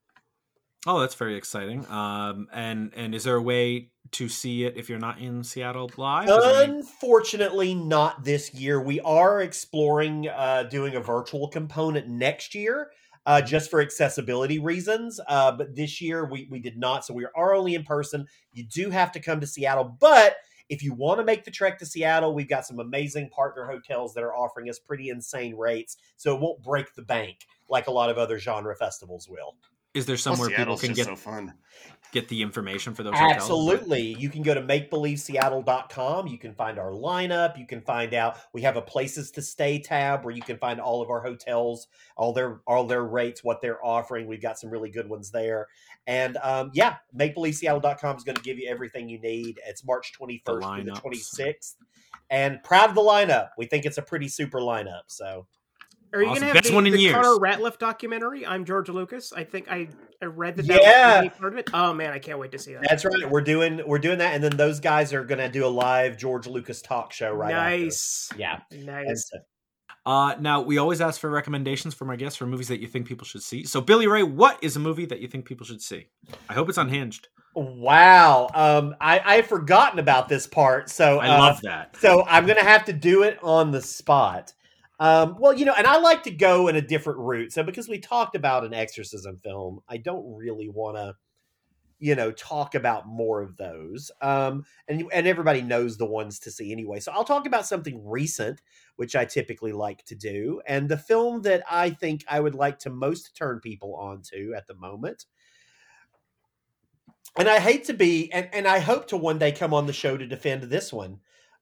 Oh, that's very exciting. Um, and and is there a way to see it if you're not in Seattle live? There any- Unfortunately, not this year. We are exploring uh, doing a virtual component next year, uh, just for accessibility reasons. Uh, but this year we we did not, so we are only in person. You do have to come to Seattle, but if you want to make the trek to Seattle, we've got some amazing partner hotels that are offering us pretty insane rates, so it won't break the bank like a lot of other genre festivals will. Is there Plus, somewhere people can get so fun. Get the information for those? hotels? Absolutely. You can go to makebelieveseattle.com. You can find our lineup. You can find out we have a places to stay tab where you can find all of our hotels, all their all their rates, what they're offering. We've got some really good ones there. And um, yeah, makebelieveseattle.com is going to give you everything you need. It's March 21st through the 26th. And proud of the lineup. We think it's a pretty super lineup. So Are you Awesome. gonna have Best the, one in the years. Connor Ratliff documentary? I'm George Lucas. I think I, I read that. That Yeah. was part of it. Oh man, I can't wait to see that. that's right. We're doing we're doing that. And then those guys are going to do a live George Lucas talk show right after. nice. Yeah. Nice. so- Uh, now we always ask for recommendations from our guests for movies that you think people should see. So, Billy Ray, what is a movie that you think people should see? I hope it's unhinged. Wow. Um, I, I had forgotten about this part. So I uh, love that. So I'm gonna have to do it on the spot. Um, well, you know, and I like to go in a different route. So because we talked about an exorcism film, I don't really want to, you know, talk about more of those. Um, and and everybody knows the ones to see anyway. So I'll talk about something recent, which I typically like to do, and the film that I think I would like to most turn people onto at the moment and I hate to be, and, and I hope to one day come on the show to defend this one.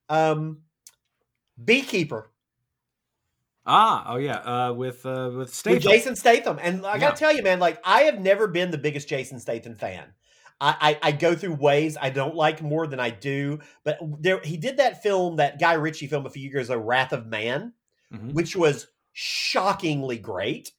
Um, Beekeeper Ah, oh yeah, uh, with uh, with with Jason Statham, and I gotta tell you, man, like I have never been the biggest Jason Statham fan. I, I, I go through waves I don't like more than I do, but there he did that film, that Guy Ritchie film a few years ago, Wrath of Man, Mhm. which was shockingly great.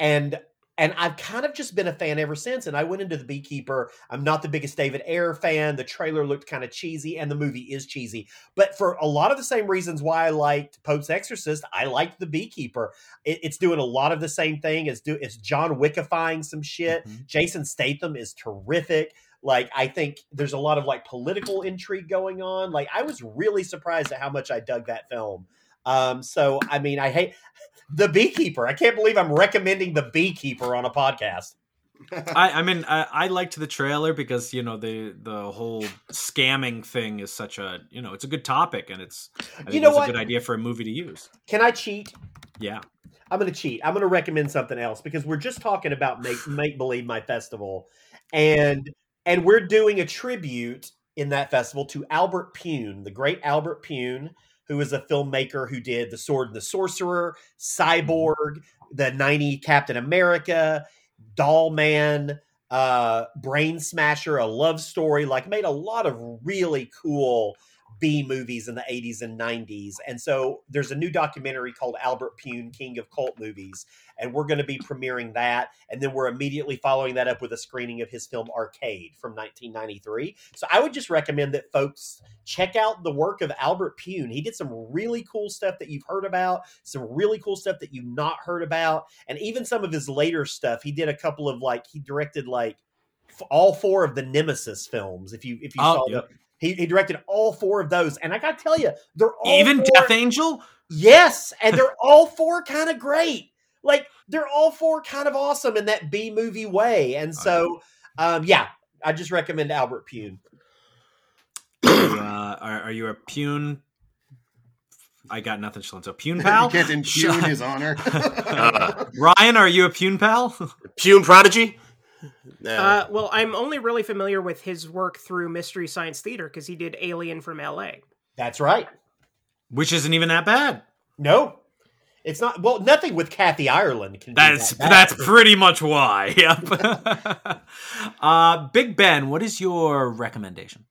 And and I've kind of just been a fan ever since. And I went into the Beekeeper. I'm not the biggest David Ayer fan. The trailer looked kind of cheesy, and the movie is cheesy. But for a lot of the same reasons why I liked Pope's Exorcist, I liked the Beekeeper. It, it's doing a lot of the same thing. It's do it's John Wickifying some shit. Mhm. Jason Statham is terrific. Like I think there's a lot of like political intrigue going on. Like I was really surprised at how much I dug that film. Um, so I mean, I hate the Beekeeper. I can't believe I'm recommending the Beekeeper on a podcast. I, I mean, I, I liked the trailer because you know the the whole scamming thing is such a you know it's a good topic and it's You know it's what? a good idea for a movie to use. Can I cheat? Yeah, I'm going to cheat. I'm going to recommend something else because we're just talking about make make believe my festival, and and we're doing a tribute in that festival to Albert Pyun, the great Albert Pyun, who is a filmmaker who did The Sword and the Sorcerer, Cyborg, the 90 Captain America, Doll Man, uh, Brain Smasher, a love story, like made a lot of really cool B movies in the 80s and 90s. And so there's a new documentary called Albert Pyun, King of Cult Movies. And we're going to be premiering that. And then we're immediately following that up with a screening of his film Arcade from 1993. So I would just recommend that folks check out the work of Albert Pyun. He did some really cool stuff that you've heard about, some really cool stuff that you've not heard about. And even some of his later stuff. He did a couple of like, he directed like, all four of the Nemesis films. If you if you oh, saw yep. the he, he directed all four of those, and I got to tell you, they're all even four, Death Angel. Yes, and they're all four kind of great. Like they're all four kind of awesome in that B movie way, and so um, yeah, I just recommend Albert Pyun. uh, are, are, you a Pyun? I got nothing, Shalento. Pyun pal? you can't impugn his honor. Ryan, are you a Pyun pal? Pyun prodigy? No. Uh, well, I'm only really familiar with his work through Mystery Science Theater because he did Alien from L.A. That's right. Which isn't even that bad. No, it's not. Well, nothing with Kathy Ireland can. That's that that's pretty much why. Yep. uh, Big Ben, what is your recommendation?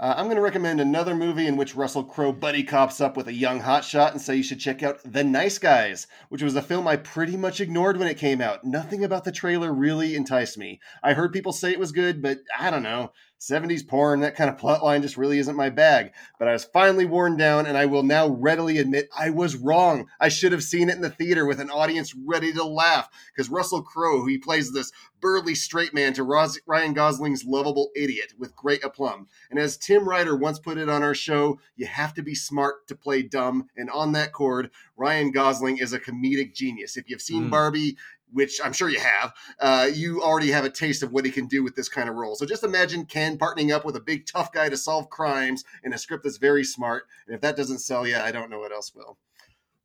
Uh, I'm going to recommend another movie in which Russell Crowe buddy cops up with a young hotshot and say you should check out The Nice Guys, which was a film I pretty much ignored when it came out. Nothing about the trailer really enticed me. I heard people say it was good, but I don't know. 70s porn, that kind of plotline just really isn't my bag. But I was finally worn down, and I will now readily admit I was wrong. I should have seen it in the theater with an audience ready to laugh, because Russell Crowe, who he plays this burly straight man to Ryan Gosling's lovable idiot with great aplomb. And as Tim Ryder once put it on our show, you have to be smart to play dumb. And on that chord, Ryan Gosling is a comedic genius. If you've seen mm. Barbie, which I'm sure you have, uh, you already have a taste of what he can do with this kind of role. So just imagine Ken partnering up with a big tough guy to solve crimes in a script that's very smart. And if that doesn't sell you, I don't know what else will.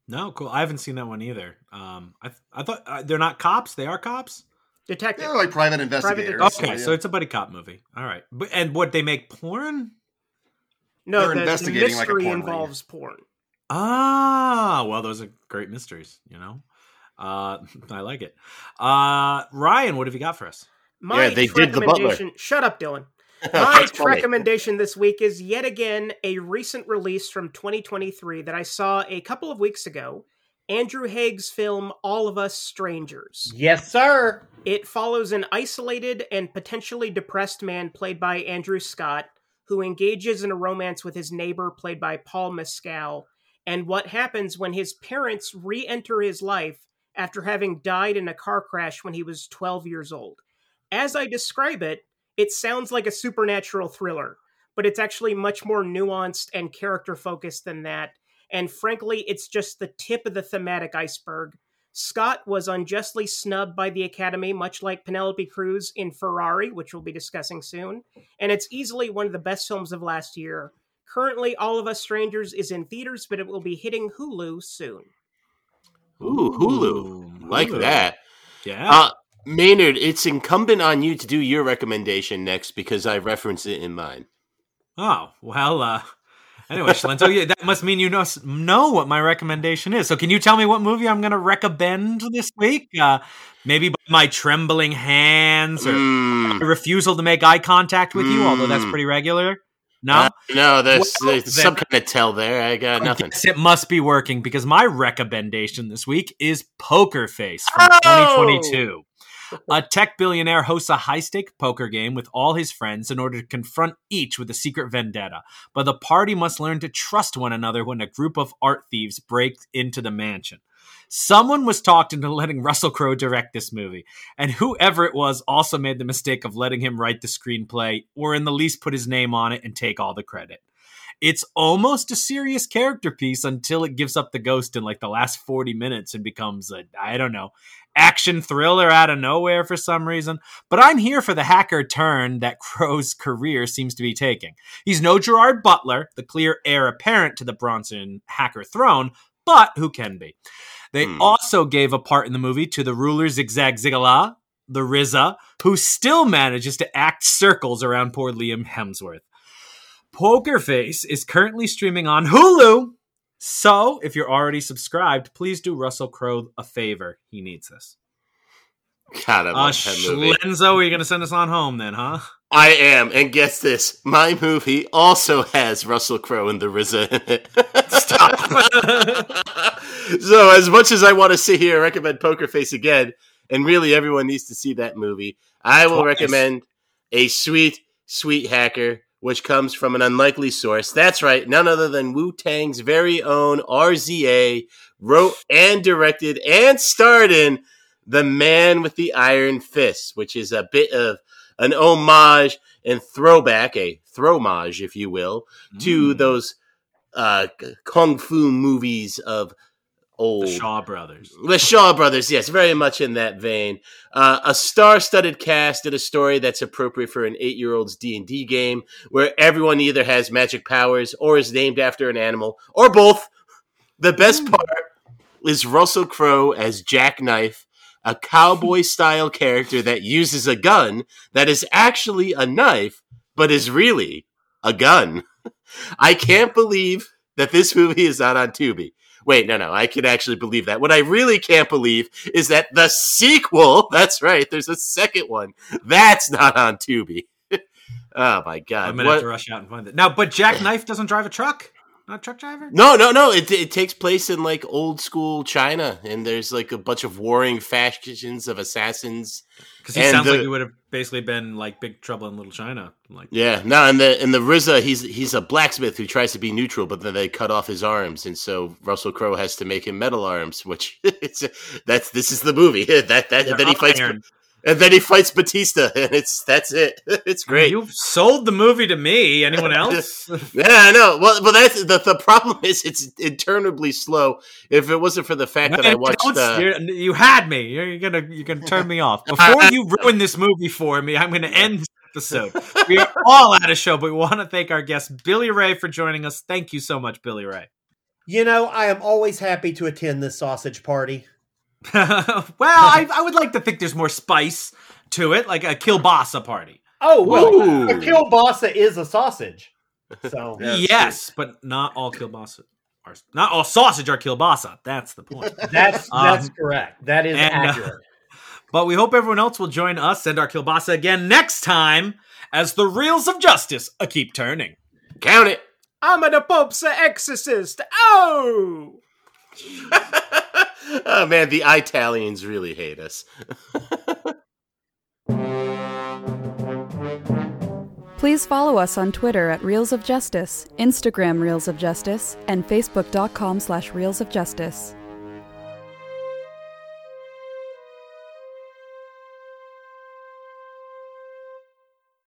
No, cool. I haven't seen that one either. Um, I I thought uh, they're not cops. They are cops. Detective. They're like private investigators. Private okay, so, yeah. so, it's a buddy cop movie. All right, but and what they make porn? No, they're the, investigating the mystery like porn involves porn. Ah, well, those are great mysteries. You know. Uh, I like it. Uh, Ryan, what have you got for us? My yeah, they did the butler. Shut up, Dylan. My recommendation this week is yet again a recent release from 2023 that I saw a couple of weeks ago. Andrew Haigh's film All of Us Strangers. Yes, sir. It follows an isolated and potentially depressed man played by Andrew Scott who engages in a romance with his neighbor played by Paul Mescal and what happens when his parents re-enter his life after having died in a car crash when he was 12 years old. As I describe it, it sounds like a supernatural thriller, but it's actually much more nuanced and character focused than that. And frankly, it's just the tip of the thematic iceberg. Scott was unjustly snubbed by the Academy, much like Penelope Cruz in Ferrari, which we'll be discussing soon. And it's easily one of the best films of last year. Currently, All of Us Strangers is in theaters, but it will be hitting Hulu soon. Ooh, Hulu. Like Hulu. that. Yeah. Uh, Maynard, it's incumbent on you to do your recommendation next because I referenced it in mine. Oh, well, uh, anyway, Shalento, yeah, that must mean you know know what my recommendation is. So, can you tell me what movie I'm going to recommend this week? Uh, maybe by my trembling hands or mm. refusal to make eye contact with you, mm. although that's hmm. pretty regular. No, uh, no, there's, well, there's some kind of tell there. I got nothing. it must be working because my recommendation this week is Poker Face from oh! 2022. A tech billionaire hosts a high stake poker game with all his friends in order to confront each with a secret vendetta. But the party must learn to trust one another when a group of art thieves break into the mansion. Someone was talked into letting Russell Crowe direct this movie, and whoever it was also made the mistake of letting him write the screenplay, or in the least put his name on it and take all the credit. It's almost a serious character piece until it gives up the ghost in like the last 40 minutes and becomes a, I don't know, action thriller out of nowhere for some reason. But I'm here for the hacker turn that Crowe's career seems to be taking. He's no Gerard Butler, the clear heir apparent to the Bronson hacker throne, but who can be? They hmm. also gave a part in the movie to the ruler Zig-Zag-Zig Allah, the RZA, who still manages to act circles around poor Liam Hemsworth. Poker Face is currently streaming on Hulu. So, if you're already subscribed, please do Russell Crowe a favor. He needs this. God, I Uh, love that movie. Schlenzo, are you going to send us on home then, huh? I am, and guess this: my movie also has Russell Crowe and the RZA in it. so, as much as I want to sit here and recommend Poker Face again, and really everyone needs to see that movie, I will Twice. recommend a sweet, sweet hacker, which comes from an unlikely source. That's right, none other than Wu Tang's very own RZA wrote and directed and starred in The Man with the Iron Fist, which is a bit of an homage and throwback, a throwmage, if you will, to Mm. those uh, kung fu movies of old. The Shaw Brothers. The Shaw Brothers, yes, very much in that vein. Uh, a star-studded cast and a story that's appropriate for an eight-year-old's D and D game, where everyone either has magic powers or is named after an animal, or both. The best part is Russell Crowe as Jackknife, a cowboy-style character that uses a gun that is actually a knife, but is really a gun. I can't believe that this movie is not on Tubi. Wait, no, no, I can actually believe that. What I really can't believe is that the sequel, that's right, there's a second one, that's not on Tubi. oh my god. I'm going to have to rush out and find it. Now, but Jack Knife doesn't drive a truck? Not a truck driver? No, no, no. It, it takes place in like old school China, and there's like a bunch of warring factions of assassins. Because he And sounds the- like he would have basically been like Big Trouble in Little China. Like, Yeah, no, and the and the RZA, he's he's a blacksmith who tries to be neutral, but then they cut off his arms, and so Russell Crowe has to make him metal arms, which it's that's this is the movie. that that and then he fights Iron. And then he fights Batista, and it's that's it. It's great. You've sold the movie to me. Anyone else? Yeah, I know. Well, but that's the the problem is it's interminably slow. If it wasn't for the fact that I watched, uh, you're- you had me. You're, you're gonna you're gonna turn me off before you ruin this movie for me. I'm gonna end this episode. We are all out of show, but we want to thank our guest Billy Ray for joining us. Thank you so much, Billy Ray. You know, I am always happy to attend this sausage party. well, I, I would like to think there's more spice to it, like a kielbasa party. Oh, well, Ooh. a kielbasa is a sausage. So, Yeah, that's yes, but not all kielbasa are not all sausage are kielbasa. That's the point. that's Um, that's correct. That is and, uh, accurate. But we hope everyone else will join us and our kielbasa again next time as the reels of justice a keep turning. count it. I'm the Pope's exorcist. Oh! oh man, the Italians really hate us. Please follow us on Twitter at Reels of Justice, Instagram Reels of Justice, and Facebook.com slash Reels of Justice.